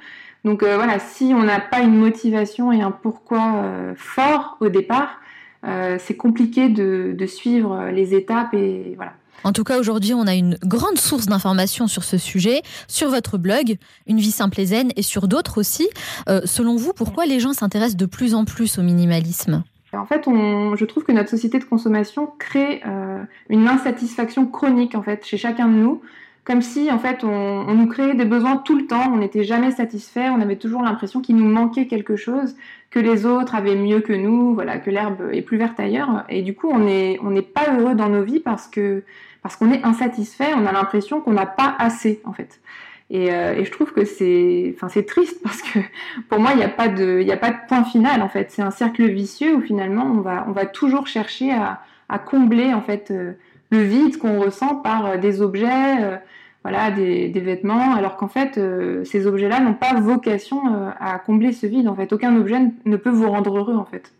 Speaker 18: Donc euh, voilà, si on n'a pas une motivation et un pourquoi euh, fort au départ, euh, c'est compliqué de, suivre les étapes et voilà.
Speaker 1: En tout cas, aujourd'hui, on a une grande source d'informations sur ce sujet, sur votre blog, Une vie simple et zen, et sur d'autres aussi. selon vous, pourquoi les gens s'intéressent de plus en plus au minimalisme?
Speaker 18: En fait, je trouve que notre société de consommation crée une insatisfaction chronique en fait chez chacun de nous comme si en fait on, nous créait des besoins tout le temps, on n'était jamais satisfait, on avait toujours l'impression qu'il nous manquait quelque chose, que les autres avaient mieux que nous, voilà, que l'herbe est plus verte ailleurs, et du coup on n'est on pas heureux dans nos vies parce que parce qu'on est insatisfait, on a l'impression qu'on n'a pas assez en fait. Et, euh, je trouve que c'est enfin c'est triste parce que pour moi il n'y a pas de il a pas de point final en fait, c'est un cercle vicieux où finalement on va on va toujours chercher à à combler en fait le vide qu'on ressent par des objets, voilà, des, vêtements, alors qu'en fait, ces objets-là n'ont pas vocation à combler ce vide. En fait, aucun objet ne peut vous rendre heureux en fait.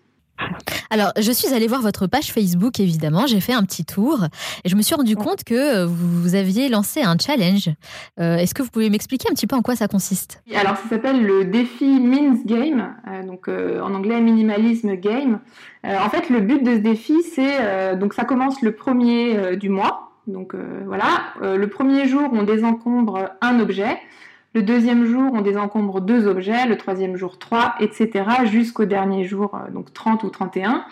Speaker 1: Alors, je suis allée voir votre page Facebook, évidemment. J'ai fait un petit tour et je me suis rendu compte que vous aviez lancé un challenge. Euh, est-ce que vous pouvez m'expliquer un petit peu en quoi ça consiste?
Speaker 18: Alors, ça s'appelle le défi Means Game, euh, donc euh, en anglais minimalisme game. en fait, le but de ce défi, c'est donc ça commence le premier du mois. Donc voilà, le premier jour, on désencombre un objet. Le deuxième jour, on désencombre deux objets, le troisième jour trois, etc. jusqu'au dernier jour, euh, donc 30 ou 31.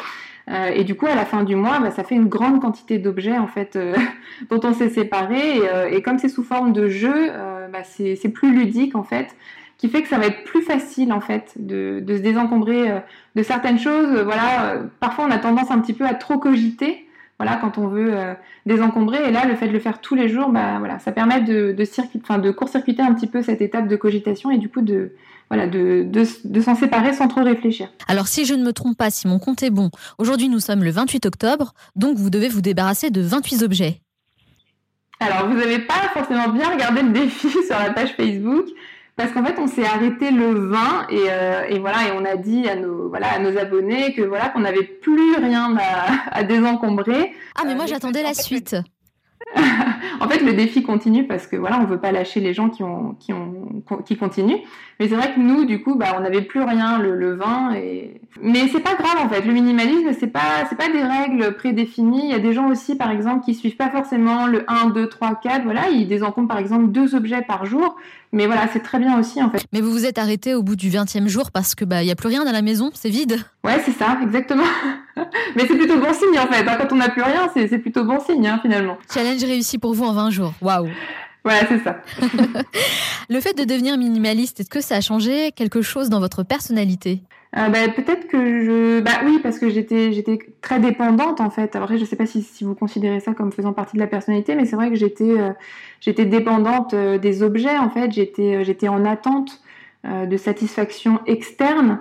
Speaker 18: Euh, et du coup, à la fin du mois, bah, ça fait une grande quantité d'objets en fait euh, dont on s'est séparé. Et, comme c'est sous forme de jeu, bah, c'est plus ludique en fait, qui fait que ça va être plus facile en fait de, de se désencombrer de certaines choses. Voilà, parfois on a tendance un petit peu à trop cogiter voilà, quand on veut euh, désencombrer. Et là, le fait de le faire tous les jours, bah, voilà, ça permet de, de, court-circuiter un petit peu cette étape de cogitation et du coup de, voilà, de, de, s'en séparer sans trop réfléchir.
Speaker 1: Alors, si je ne me trompe pas, si mon compte est bon, aujourd'hui nous sommes le 28 octobre, donc vous devez vous débarrasser de 28 objets.
Speaker 18: Alors, vous n'avez pas forcément bien regardé le défi sur la page Facebook. Parce qu'en fait, on s'est arrêté le 20 euh, et, voilà, et on a dit à nos, voilà, à nos abonnés que voilà, qu'on n'avait plus rien à, désencombrer.
Speaker 1: Ah, mais moi, euh, j'attendais la suite.
Speaker 18: en fait, le défi continue parce que voilà, on veut pas lâcher les gens qui ont, qui ont, qui continuent. Mais c'est vrai que nous, du coup, bah, on n'avait plus rien le, le 20 et. Mais c'est pas grave en fait. Le minimalisme, c'est pas, c'est pas des règles prédéfinies. Il y a des gens aussi, par exemple, qui suivent pas forcément le 1, 2, 3, 4. Voilà, ils désencombrent par exemple deux objets par jour. Mais voilà, c'est très bien aussi en fait.
Speaker 1: Mais vous vous êtes arrêté au bout du 20e jour parce que bah il y a plus rien dans la maison, c'est vide.
Speaker 18: Ouais, c'est ça, exactement. Mais c'est plutôt bon signe en fait. Hein. Quand on n'a plus rien, c'est plutôt bon signe hein, finalement.
Speaker 1: Challenge réussi pour vous en 20 jours. Waouh.
Speaker 18: Ouais, c'est ça.
Speaker 1: le fait de devenir minimaliste, est-ce que ça a changé quelque chose dans votre personnalité?
Speaker 18: Euh, bah, peut-être que je bah oui parce que j'étais j'étais très dépendante en fait. Alors je sais pas si, si, vous considérez ça comme faisant partie de la personnalité mais c'est vrai que j'étais euh, j'étais dépendante euh, des objets en fait. J'étais j'étais en attente de satisfaction externe.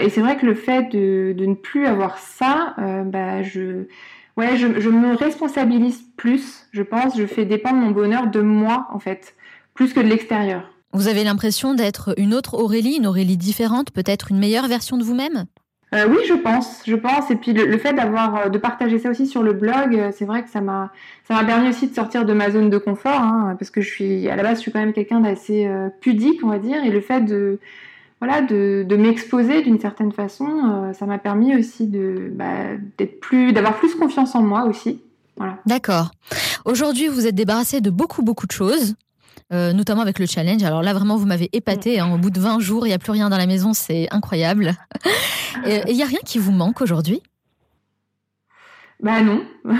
Speaker 18: Et c'est vrai que le fait de, de ne plus avoir ça bah je Ouais, je, je, me responsabilise plus, je pense. Je fais dépendre mon bonheur de moi, en fait, plus que de l'extérieur.
Speaker 1: Vous avez l'impression d'être une autre Aurélie, une Aurélie différente, peut-être une meilleure version de vous-même?
Speaker 18: Euh, oui, je pense, je pense. Et puis le, fait d'avoir, euh, de partager ça aussi sur le blog, euh, c'est vrai que ça m'a, ça m'a permis aussi de sortir de ma zone de confort, hein, parce que je suis, à la base, je suis quand même quelqu'un d'assez pudique, on va dire, et le fait de, voilà, de, m'exposer d'une certaine façon, euh, ça m'a permis aussi de bah, d'être plus, d'avoir plus confiance en moi aussi. Voilà.
Speaker 1: D'accord. Aujourd'hui, vous êtes débarrassé de beaucoup beaucoup de choses. Euh, notamment avec le challenge. Alors là, vraiment, vous m'avez épaté. Hein. Au bout de 20 jours, il n'y a plus rien dans la maison, c'est incroyable. Il n'y a rien qui vous manque aujourd'hui?
Speaker 18: Bah non.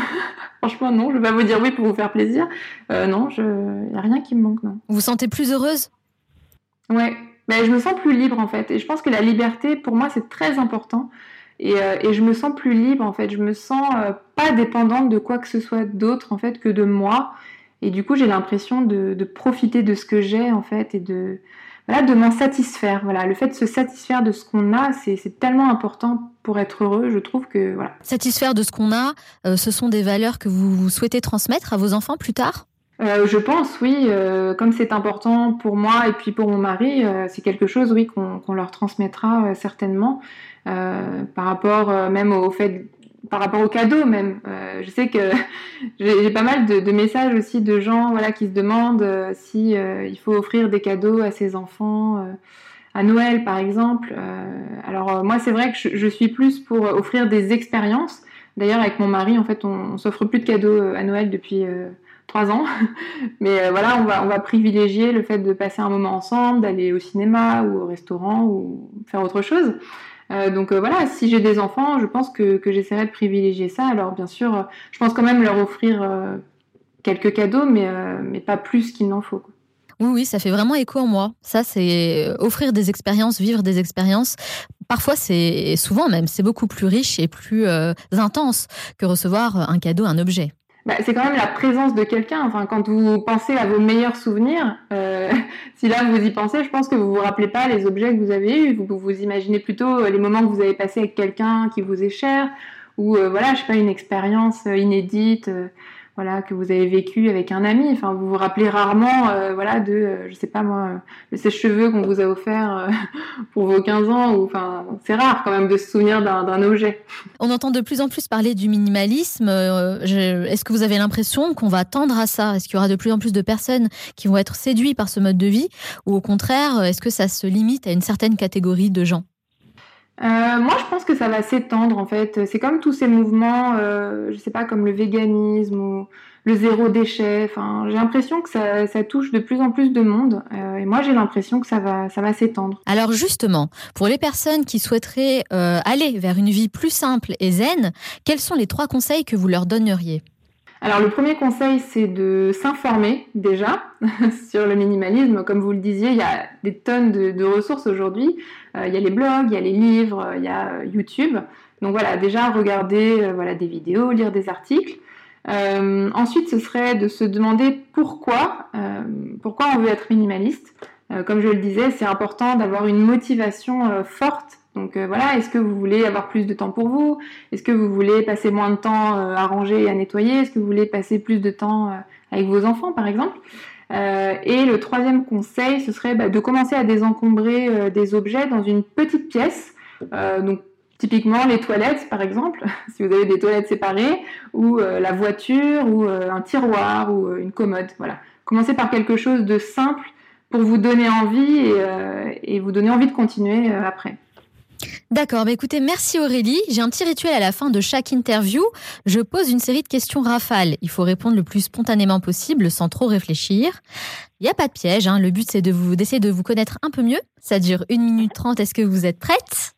Speaker 18: Franchement, non. Je vais pas vous dire oui pour vous faire plaisir. Euh, non, il n'y a rien qui me manque, non.
Speaker 1: Vous vous sentez plus heureuse?
Speaker 18: Ouais, mais je me sens plus libre en fait. Et je pense que la liberté, pour moi, c'est très important. Et, euh, et, je me sens plus libre en fait. Je me sens euh, pas dépendante de quoi que ce soit d'autre en fait que de moi. Et du coup, j'ai l'impression de, de, profiter de ce que j'ai en fait et de voilà, de m'en satisfaire. Voilà, le fait de se satisfaire de ce qu'on a, c'est tellement important pour être heureux. Je trouve que voilà.
Speaker 1: Satisfaire de ce qu'on a, euh, ce sont des valeurs que vous souhaitez transmettre à vos enfants plus tard?
Speaker 18: Euh, je pense, oui. Euh, comme c'est important pour moi et puis pour mon mari, euh, c'est quelque chose, oui, qu'on leur transmettra certainement. par rapport même au fait, par rapport aux cadeaux même. je sais que j'ai pas mal de, messages aussi de gens, voilà, qui se demandent si il faut offrir des cadeaux à ses enfants. à Noël, par exemple. alors moi, c'est vrai que je, je, suis plus pour offrir des expériences. D'ailleurs, avec mon mari, en fait, on, on s'offre plus de cadeaux à Noël depuis trois ans. Mais euh, voilà, on va, on va privilégier le fait de passer un moment ensemble, d'aller au cinéma ou au restaurant ou faire autre chose. Euh, donc euh, voilà, si j'ai des enfants, je pense que, que j'essaierai de privilégier ça. Alors bien sûr, je pense quand même leur offrir quelques cadeaux, mais, mais pas plus qu'il n'en faut.
Speaker 1: Oui, oui, ça fait vraiment écho en moi. Ça, c'est offrir des expériences, vivre des expériences. Parfois, c'est souvent même, c'est beaucoup plus riche et plus intense que recevoir un cadeau, un objet
Speaker 18: bah, c'est quand même la présence de quelqu'un. Enfin, quand vous pensez à vos meilleurs souvenirs, euh, si là vous y pensez, je pense que vous vous rappelez pas les objets que vous avez eus. Vous vous imaginez plutôt les moments que vous avez passés avec quelqu'un qui vous est cher, ou voilà, je sais pas, une expérience inédite voilà, que vous avez vécu avec un ami. Enfin, vous vous rappelez rarement, euh, voilà, de, euh, je sais pas moi, euh, le sèche-cheveux qu'on vous a offert pour vos 15 ans. Enfin, c'est rare quand même de se souvenir d'un objet.
Speaker 1: On entend de plus en plus parler du minimalisme. Est-ce que vous avez l'impression qu'on va tendre à ça? Est-ce qu'il y aura de plus en plus de personnes qui vont être séduites par ce mode de vie? Ou au contraire, est-ce que ça se limite à une certaine catégorie de gens?
Speaker 18: Euh, moi, je pense que ça va s'étendre en fait. C'est comme tous ces mouvements, euh, je sais pas, comme le véganisme ou le zéro déchet. Enfin, j'ai l'impression que ça, ça, touche de plus en plus de monde. Euh, et moi, j'ai l'impression que ça va, ça va s'étendre.
Speaker 1: Alors justement, pour les personnes qui souhaiteraient euh, aller vers une vie plus simple et zen, quels sont les trois conseils que vous leur donneriez?
Speaker 18: Alors le premier conseil, c'est de s'informer déjà sur le minimalisme. Comme vous le disiez, il y a des tonnes de, ressources aujourd'hui. Euh, il y a les blogs, il y a les livres, il y a euh, YouTube. Donc voilà, déjà regarder euh, voilà, des vidéos, lire des articles. ensuite, ce serait de se demander pourquoi, pourquoi on veut être minimaliste. comme je le disais, c'est important d'avoir une motivation forte donc euh, voilà, est-ce que vous voulez avoir plus de temps pour vous? Est-ce que vous voulez passer moins de temps euh, à ranger et à nettoyer? Est-ce que vous voulez passer plus de temps euh, avec vos enfants, par exemple? Et le troisième conseil, ce serait bah, de commencer à désencombrer des objets dans une petite pièce. donc typiquement les toilettes, par exemple, si vous avez des toilettes séparées, ou la voiture, ou un tiroir, ou une commode. Voilà. Commencez par quelque chose de simple pour vous donner envie et vous donner envie de continuer après.
Speaker 1: D'accord, bah écoutez, merci Aurélie. J'ai un petit rituel à la fin de chaque interview. Je pose une série de questions rafales. Il faut répondre le plus spontanément possible sans trop réfléchir. Il n'y a pas de piège, hein. le but c'est de vous d'essayer de vous connaître un peu mieux. Ça dure une minute trente. est-ce que vous êtes prête?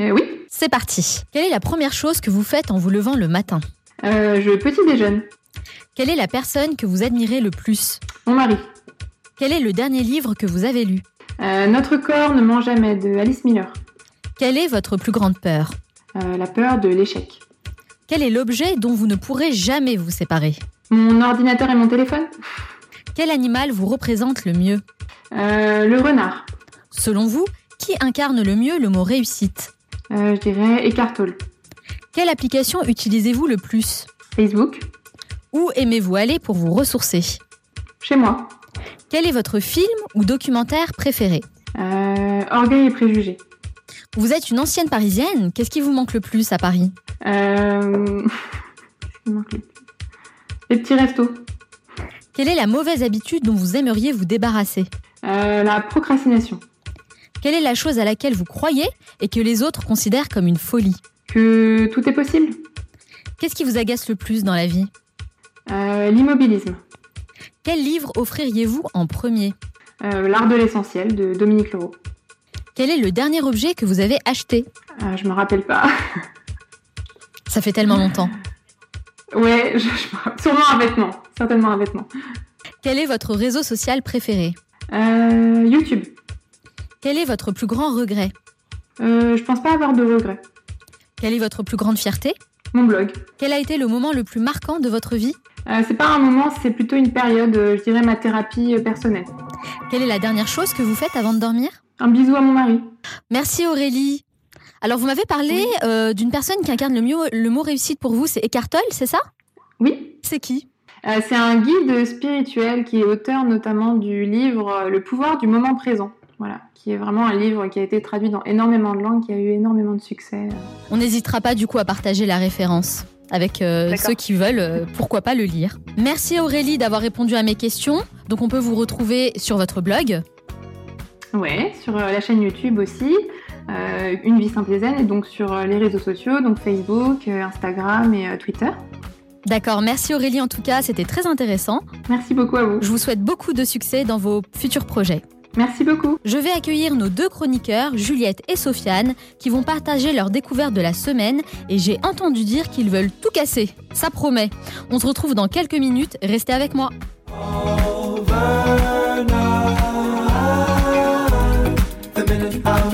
Speaker 18: Euh, Oui.
Speaker 1: C'est parti. Quelle est la première chose que vous faites en vous levant le matin?
Speaker 18: Euh, Je petit déjeune.
Speaker 1: Quelle est la personne que vous admirez le plus?
Speaker 18: Mon mari.
Speaker 1: Quel est le dernier livre que vous avez lu?
Speaker 18: Euh, Notre corps ne ment jamais de Alice Miller.
Speaker 1: Quelle est votre plus grande peur
Speaker 18: euh, La peur de l'échec.
Speaker 1: Quel est l'objet dont vous ne pourrez jamais vous séparer
Speaker 18: Mon ordinateur et mon téléphone?
Speaker 1: Quel animal vous représente le mieux
Speaker 18: euh, Le renard.
Speaker 1: Selon vous, qui incarne le mieux le mot réussite?
Speaker 18: Euh, Je dirais Eckhart
Speaker 1: Quelle application utilisez-vous le plus?
Speaker 18: Facebook.
Speaker 1: Où aimez-vous aller pour vous ressourcer?
Speaker 18: Chez moi.
Speaker 1: Quel est votre film ou documentaire préféré?
Speaker 18: Orgueil et préjugés.
Speaker 1: Vous êtes une ancienne parisienne. Qu'est-ce qui vous manque le plus à Paris
Speaker 18: euh... Les petits restos.
Speaker 1: Quelle est la mauvaise habitude dont vous aimeriez vous débarrasser
Speaker 18: euh, La procrastination.
Speaker 1: Quelle est la chose à laquelle vous croyez et que les autres considèrent comme une folie
Speaker 18: Que tout est possible.
Speaker 1: Qu'est-ce qui vous agace le plus dans la vie
Speaker 18: euh, L'immobilisme.
Speaker 1: Quel livre offririez-vous en premier
Speaker 18: euh, L'art de l'essentiel de Dominique Leroux.
Speaker 1: Quel est le dernier objet que vous avez acheté?
Speaker 18: Euh, Je me rappelle pas.
Speaker 1: Ça fait tellement longtemps.
Speaker 18: Ouais, je, sûrement un vêtement, certainement un vêtement.
Speaker 1: Quel est votre réseau social préféré?
Speaker 18: Euh, YouTube.
Speaker 1: Quel est votre plus grand regret?
Speaker 18: Euh, Je pense pas avoir de regret.
Speaker 1: Quelle est votre plus grande fierté?
Speaker 18: Mon blog.
Speaker 1: Quel a été le moment le plus marquant de votre vie?
Speaker 18: Euh, C'est pas un moment, c'est plutôt une période, euh, je dirais ma thérapie personnelle.
Speaker 1: Quelle est la dernière chose que vous faites avant de dormir?
Speaker 18: Un bisou à mon mari.
Speaker 1: Merci Aurélie. Alors, vous m'avez parlé euh, d'une personne qui incarne le, mieux, le mot réussite pour vous, c'est Eckhart Tolle, c'est ça?
Speaker 18: Oui.
Speaker 1: C'est qui?
Speaker 18: Euh, C'est un guide spirituel qui est auteur notamment du livre euh, Le pouvoir du moment présent. Voilà, qui est vraiment un livre qui a été traduit dans énormément de langues, qui a eu énormément de succès.
Speaker 1: On n'hésitera pas du coup à partager la référence avec ceux qui veulent, pourquoi pas le lire. Merci Aurélie d'avoir répondu à mes questions. Donc on peut vous retrouver sur votre blog
Speaker 18: Ouais, sur euh, la chaîne YouTube aussi, euh, Une vie simple et zen, et donc sur euh, les réseaux sociaux, donc Facebook, Instagram et Twitter.
Speaker 1: D'accord, merci Aurélie en tout cas, c'était très intéressant.
Speaker 18: Merci beaucoup à vous.
Speaker 1: Je vous souhaite beaucoup de succès dans vos futurs projets.
Speaker 18: Merci beaucoup.
Speaker 1: Je vais accueillir nos deux chroniqueurs, Juliette et Sofiane, qui vont partager leur découverte de la semaine et j'ai entendu dire qu'ils veulent tout casser. Ça promet. On se retrouve dans quelques minutes, restez avec moi.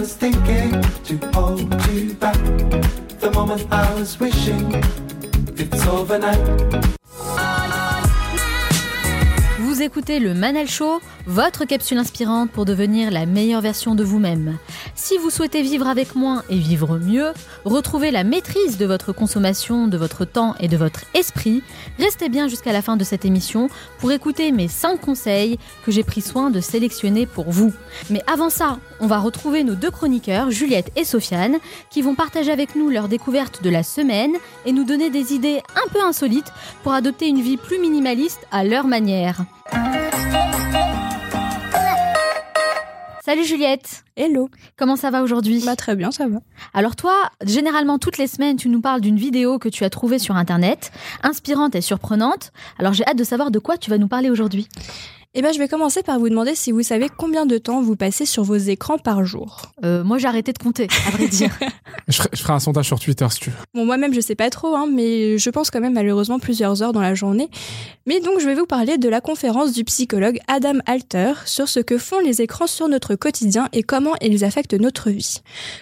Speaker 17: was thinking to hold you back. The moment I was wishing it's overnight.
Speaker 1: Écoutez le Manal Show, votre capsule inspirante pour devenir la meilleure version de vous-même. Si vous souhaitez vivre avec moins et vivre mieux, retrouver la maîtrise de votre consommation, de votre temps et de votre esprit, restez bien jusqu'à la fin de cette émission pour écouter mes 5 conseils que j'ai pris soin de sélectionner pour vous. Mais avant ça, on va retrouver nos deux chroniqueurs, Juliette et Sofiane, qui vont partager avec nous leurs découvertes de la semaine et nous donner des idées un peu insolites pour adopter une vie plus minimaliste à leur manière. Salut Juliette
Speaker 2: Hello
Speaker 1: Comment ça va aujourd'hui?
Speaker 2: Bah très bien, ça va.
Speaker 1: Alors toi, généralement toutes les semaines, tu nous parles d'une vidéo que tu as trouvée sur Internet, inspirante et surprenante. Alors j'ai hâte de savoir de quoi tu vas nous parler aujourd'hui.
Speaker 2: Eh ben, je vais commencer par vous demander si vous savez combien de temps vous passez sur vos écrans par jour.
Speaker 1: Euh, moi, j'ai arrêté de compter, à vrai dire.
Speaker 15: je, ferai, je, ferai, un sondage sur Twitter si tu veux.
Speaker 2: Bon, moi-même, je sais pas trop, hein, mais je pense quand même malheureusement plusieurs heures dans la journée. Mais donc, je vais vous parler de la conférence du psychologue Adam Alter sur ce que font les écrans sur notre quotidien et comment ils affectent notre vie.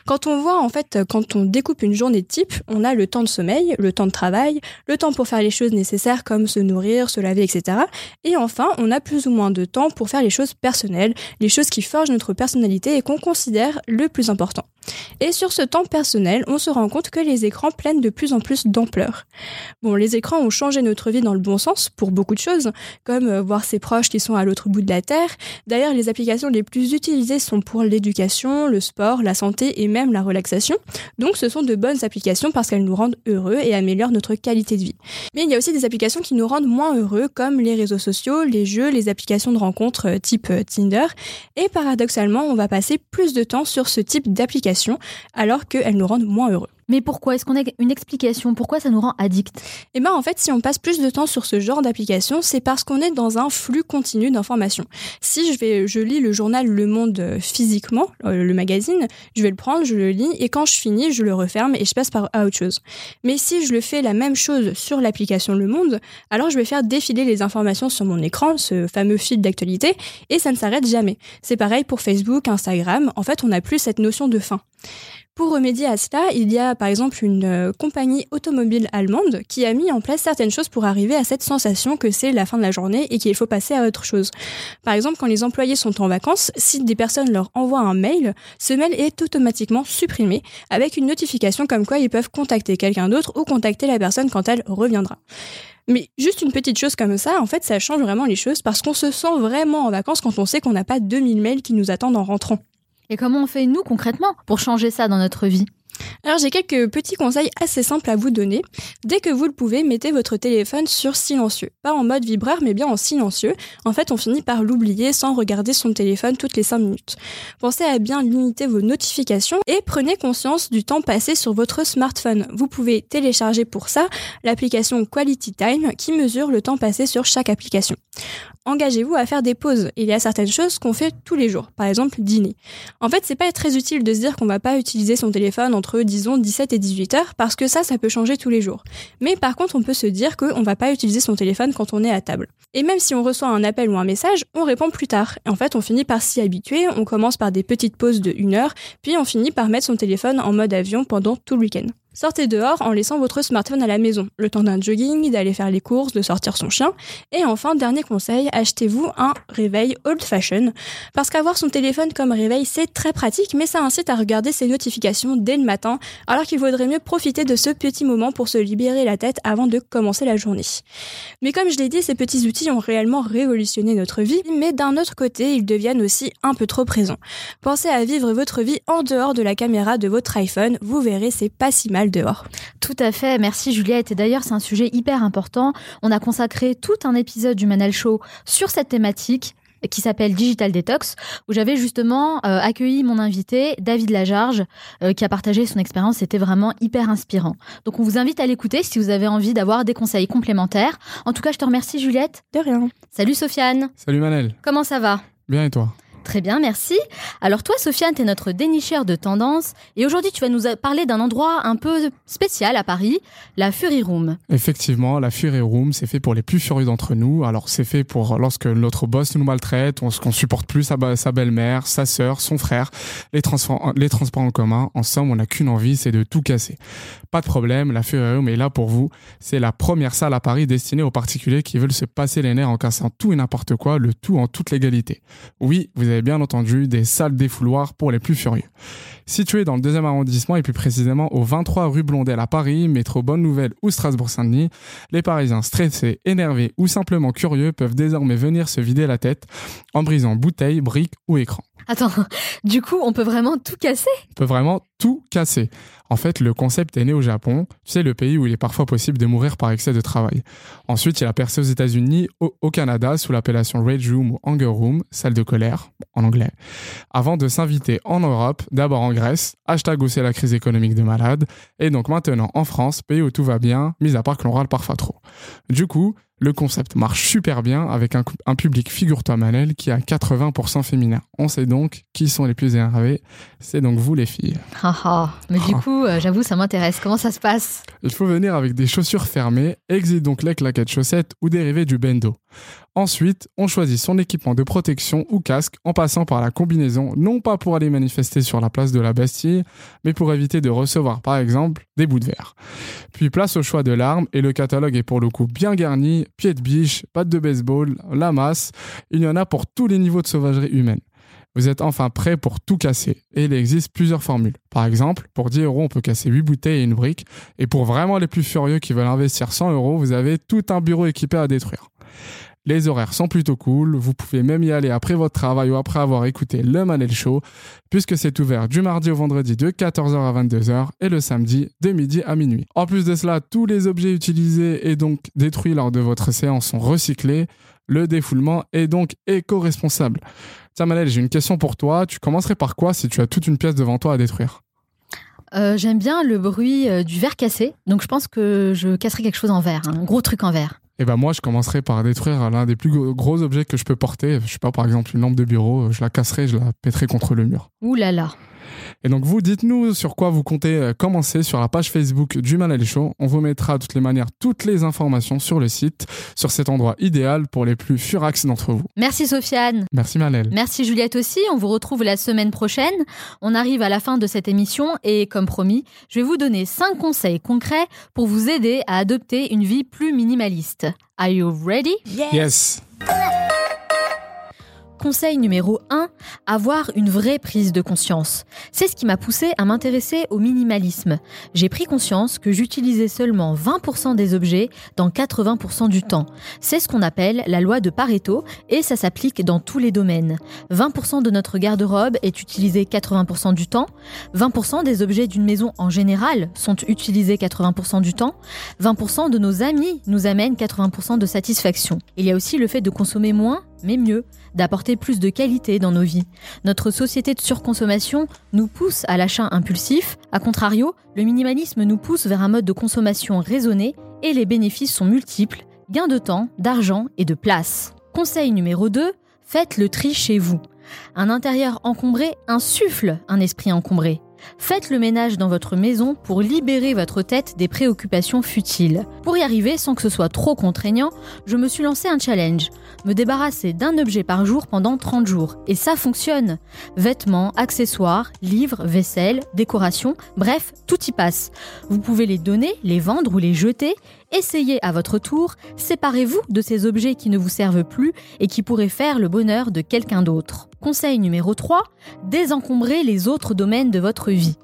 Speaker 2: Quand on voit, en fait, quand on découpe une journée type, on a le temps de sommeil, le temps de travail, le temps pour faire les choses nécessaires comme se nourrir, se laver, etc. Et enfin, on a plus ou moins de temps pour faire les choses personnelles, les choses qui forgent notre personnalité et qu'on considère le plus important. Et sur ce temps personnel, on se rend compte que les écrans prennent de plus en plus d'ampleur. Bon, les écrans ont changé notre vie dans le bon sens pour beaucoup de choses, comme euh, voir ses proches qui sont à l'autre bout de la Terre. D'ailleurs, les applications les plus utilisées sont pour l'éducation, le sport, la santé et même la relaxation. Donc ce sont de bonnes applications parce qu'elles nous rendent heureux et améliorent notre qualité de vie. Mais il y a aussi des applications qui nous rendent moins heureux, comme les réseaux sociaux, les jeux, les applications de rencontres euh, type euh, Tinder. Et paradoxalement, on va passer plus de temps sur ce type d'applications alors qu'elles nous rendent moins heureux.
Speaker 1: Mais pourquoi? Est-ce qu'on a une explication? Pourquoi ça nous rend addict
Speaker 2: Eh bien, en fait, si on passe plus de temps sur ce genre d'application, c'est parce qu'on est dans un flux continu d'informations. Si je vais, je lis le journal Le Monde euh, physiquement, euh, le magazine, je vais le prendre, je le lis, et quand je finis, je le referme et je passe par à autre chose. Mais si je le fais la même chose sur l'application Le Monde, alors je vais faire défiler les informations sur mon écran, ce fameux fil d'actualité, et ça ne s'arrête jamais. C'est pareil pour Facebook, Instagram. En fait, on n'a plus cette notion de fin. Pour remédier à cela, il y a par exemple une euh, compagnie automobile allemande qui a mis en place certaines choses pour arriver à cette sensation que c'est la fin de la journée et qu'il faut passer à autre chose. Par exemple, quand les employés sont en vacances, si des personnes leur envoient un mail, ce mail est automatiquement supprimé avec une notification comme quoi ils peuvent contacter quelqu'un d'autre ou contacter la personne quand elle reviendra. Mais juste une petite chose comme ça, en fait, ça change vraiment les choses parce qu'on se sent vraiment en vacances quand on sait qu'on n'a pas 2000 mails qui nous attendent en rentrant.
Speaker 1: Et comment on fait, nous, concrètement, pour changer ça dans notre vie?
Speaker 2: Alors j'ai quelques petits conseils assez simples à vous donner. Dès que vous le pouvez, mettez votre téléphone sur silencieux. Pas en mode vibreur, mais bien en silencieux. En fait, on finit par l'oublier sans regarder son téléphone toutes les 5 minutes. Pensez à bien limiter vos notifications et prenez conscience du temps passé sur votre smartphone. Vous pouvez télécharger pour ça l'application Quality Time qui mesure le temps passé sur chaque application. Engagez-vous à faire des pauses. Il y a certaines choses qu'on fait tous les jours. Par exemple, dîner. En fait, c'est pas très utile de se dire qu'on va pas utiliser son téléphone entre, disons, 17 et 18 heures, parce que ça, ça peut changer tous les jours. Mais par contre, on peut se dire qu'on va pas utiliser son téléphone quand on est à table. Et même si on reçoit un appel ou un message, on répond plus tard. En fait, on finit par s'y habituer, on commence par des petites pauses de une heure, puis on finit par mettre son téléphone en mode avion pendant tout le week-end. Sortez dehors en laissant votre smartphone à la maison, le temps d'un jogging, d'aller faire les courses, de sortir son chien. Et enfin, dernier conseil, achetez-vous un réveil old fashion. Parce qu'avoir son téléphone comme réveil, c'est très pratique, mais ça incite à regarder ses notifications dès le matin, alors qu'il vaudrait mieux profiter de ce petit moment pour se libérer la tête avant de commencer la journée. Mais comme je l'ai dit, ces petits outils ont réellement révolutionné notre vie, mais d'un autre côté, ils deviennent aussi un peu trop présents. Pensez à vivre votre vie en dehors de la caméra de votre iPhone, vous verrez, c'est pas si mal dehors.
Speaker 1: Tout à fait, merci Juliette. Et d'ailleurs, c'est un sujet hyper important. On a consacré tout un épisode du Manal Show sur cette thématique qui s'appelle Digital Detox, où j'avais justement euh, accueilli mon invité, David Lajarge, euh, qui a partagé son expérience. C'était vraiment hyper inspirant. Donc on vous invite à l'écouter si vous avez envie d'avoir des conseils complémentaires. En tout cas, je te remercie Juliette.
Speaker 2: De rien.
Speaker 1: Salut Sofiane.
Speaker 15: Salut Manel.
Speaker 1: Comment ça va?
Speaker 15: Bien et toi?
Speaker 1: Très bien, merci. Alors toi, Sofiane, tu es notre dénicheur de tendances et aujourd'hui, tu vas nous parler d'un endroit un peu spécial à Paris, la Fury Room.
Speaker 15: Effectivement, la Fury Room, c'est fait pour les plus furieux d'entre nous. Alors c'est fait pour lorsque notre boss nous maltraite, on, qu'on supporte plus sa, belle-mère, sa sœur, son frère, les les transports en commun. En somme, on n'a qu'une envie, c'est de tout casser. Pas de problème, la Fury Room est là pour vous. C'est la première salle à Paris destinée aux particuliers qui veulent se passer les nerfs en cassant tout et n'importe quoi, le tout en toute légalité. Oui, vous avez bien entendu des salles défouloirs pour les plus furieux. Situé dans le deuxième arrondissement et plus précisément au 23 rue Blondel à Paris, métro Bonne Nouvelle ou Strasbourg-Saint-Denis, les Parisiens stressés, énervés ou simplement curieux peuvent désormais venir se vider la tête en brisant bouteilles, briques ou écrans.
Speaker 1: Attends, du coup, on peut vraiment tout casser?
Speaker 15: On peut vraiment tout casser. En fait, le concept est né au Japon, tu sais, le pays où il est parfois possible de mourir par excès de travail. Ensuite, il a percé aux États-Unis, au, au, Canada, sous l'appellation Rage Room ou Anger Room, salle de colère, en anglais. Avant de s'inviter en Europe, d'abord en Grèce, hashtag aussi la crise économique de malade, et donc maintenant en France, pays où tout va bien, mis à part que l'on râle parfois trop. Du coup, le concept marche super bien avec un, un public, figure-toi Manel, qui est à 80% féminin. On sait donc qui sont les plus énervés. C'est donc vous les filles.
Speaker 1: Ah ah, mais du coup, euh, j'avoue, ça m'intéresse. Comment ça se passe?
Speaker 15: Il faut venir avec des chaussures fermées, exit donc les claquettes chaussettes ou dérivés du bendo. Ensuite, on choisit son équipement de protection ou casque en passant par la combinaison, non pas pour aller manifester sur la place de la Bastille, mais pour éviter de recevoir par exemple des bouts de verre. Puis place au choix de l'arme et le catalogue est pour le coup bien garni, pied de biche, patte de baseball, la masse, il y en a pour tous les niveaux de sauvagerie humaine. Vous êtes enfin prêt pour tout casser. Et il existe plusieurs formules. Par exemple, pour 10 euros, on peut casser 8 bouteilles et une brique. Et pour vraiment les plus furieux qui veulent investir 100 euros, vous avez tout un bureau équipé à détruire. Les horaires sont plutôt cool, vous pouvez même y aller après votre travail ou après avoir écouté le Manel Show, puisque c'est ouvert du mardi au vendredi de 14h à 22h et le samedi de midi à minuit. En plus de cela, tous les objets utilisés et donc détruits lors de votre séance sont recyclés, le défoulement est donc éco-responsable. Tiens j'ai une question pour toi, tu commencerais par quoi si tu as toute une pièce devant toi à détruire?
Speaker 1: Euh, J'aime bien le bruit euh, du verre cassé, donc je pense que je casserai quelque chose en verre, un gros truc en verre.
Speaker 15: Et ben moi, je commencerai par détruire l'un des plus gros objets que je peux porter. Je sais pas, par exemple, une lampe de bureau. Je la casserai, je la pèterai contre le mur.
Speaker 1: Ouh.
Speaker 15: Et donc vous, dites-nous sur quoi vous comptez commencer sur la page Facebook du Manel Show. On vous mettra de toutes les manières toutes les informations sur le site, sur cet endroit idéal pour les plus furax d'entre vous.
Speaker 1: Merci Sofiane.
Speaker 15: Merci Manel.
Speaker 1: Merci Juliette aussi. On vous retrouve la semaine prochaine. On arrive à la fin de cette émission et comme promis, je vais vous donner 5 conseils concrets pour vous aider à adopter une vie plus minimaliste. Are you ready?
Speaker 15: Yes.
Speaker 1: Conseil numéro 1, avoir une vraie prise de conscience. C'est ce qui m'a poussé à m'intéresser au minimalisme. J'ai pris conscience que j'utilisais seulement 20% des objets dans 80% du temps. C'est ce qu'on appelle la loi de Pareto et ça s'applique dans tous les domaines. 20% de notre garde-robe est utilisé 80% du temps, 20% des objets d'une maison en général sont utilisés 80% du temps, 20% de nos amis nous amènent 80% de satisfaction. Il y a aussi le fait de consommer moins mais mieux, d'apporter plus de qualité dans nos vies. Notre société de surconsommation nous pousse à l'achat impulsif, a contrario, le minimalisme nous pousse vers un mode de consommation raisonné et les bénéfices sont multiples, gain de temps, d'argent et de place. Conseil numéro 2, faites le tri chez vous. Un intérieur encombré insuffle un esprit encombré. Faites le ménage dans votre maison pour libérer votre tête des préoccupations futiles. Pour y arriver sans que ce soit trop contraignant, je me suis lancé un challenge. Me débarrasser d'un objet par jour pendant 30 jours. Et ça fonctionne. Vêtements, accessoires, livres, vaisselle, décorations, bref, tout y passe. Vous pouvez les donner, les vendre ou les jeter. Essayez à votre tour, séparez-vous de ces objets qui ne vous servent plus et qui pourraient faire le bonheur de quelqu'un d'autre. Conseil numéro 3, désencombrez les autres domaines de votre vie.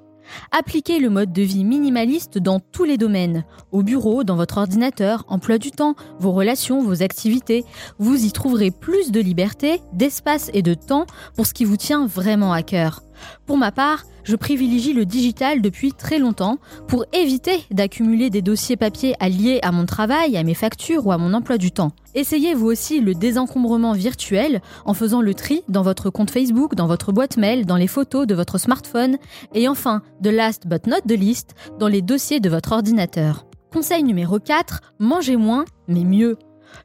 Speaker 1: Appliquez le mode de vie minimaliste dans tous les domaines, au bureau, dans votre ordinateur, emploi du temps, vos relations, vos activités. Vous y trouverez plus de liberté, d'espace et de temps pour ce qui vous tient vraiment à cœur. Pour ma part, je privilégie le digital depuis très longtemps pour éviter d'accumuler des dossiers papier liés à mon travail, à mes factures ou à mon emploi du temps. Essayez vous aussi le désencombrement virtuel en faisant le tri dans votre compte Facebook, dans votre boîte mail, dans les photos de votre smartphone et enfin, de last but not the least, dans les dossiers de votre ordinateur. Conseil numéro 4, mangez moins mais mieux.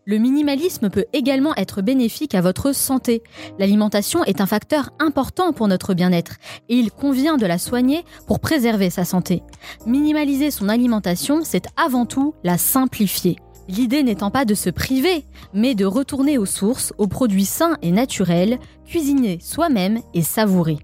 Speaker 1: Le minimalisme peut également être bénéfique à votre santé. L'alimentation est un facteur important pour notre bien-être et il convient de la soigner pour préserver sa santé. Minimaliser son alimentation, c'est avant tout la simplifier. L'idée n'étant pas de se priver, mais de retourner aux sources, aux produits sains et naturels, cuisiner soi-même et savourer.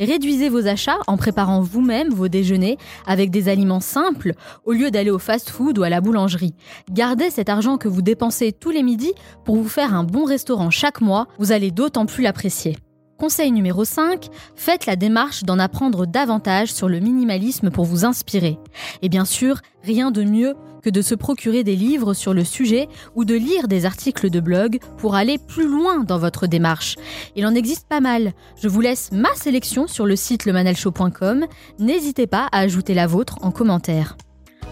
Speaker 1: Réduisez vos achats en préparant vous-même vos déjeuners avec des aliments simples au lieu d'aller au fast-food ou à la boulangerie. Gardez cet argent que vous dépensez tous les midis pour vous faire un bon restaurant chaque mois, vous allez d'autant plus l'apprécier. Conseil numéro 5, faites la démarche d'en apprendre davantage sur le minimalisme pour vous inspirer. Et bien sûr, rien de mieux que de se procurer des livres sur le sujet ou de lire des articles de blog pour aller plus loin dans votre démarche. Il en existe pas mal. Je vous laisse ma sélection sur le site lemanalshow.com. N'hésitez pas à ajouter la vôtre en commentaire.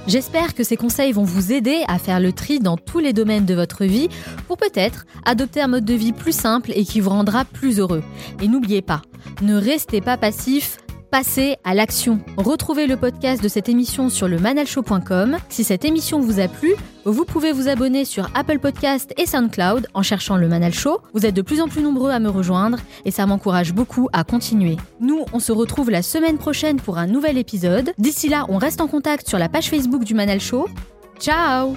Speaker 1: J'espère que ces conseils vont vous aider à faire le tri dans tous les domaines de votre vie pour peut-être adopter un mode de vie plus simple et qui vous rendra plus heureux. Et n'oubliez pas, ne restez pas passif, passez à l'action. Retrouvez le podcast de cette émission sur le manalshow.com. Si cette émission vous a plu, vous pouvez vous abonner sur Apple Podcast et SoundCloud en cherchant le Manal Show. Vous êtes de plus en plus nombreux à me rejoindre et ça m'encourage beaucoup à continuer. Nous, on se retrouve la semaine prochaine pour un nouvel épisode. D'ici là, on reste en contact sur la page Facebook du Manal Show. Ciao.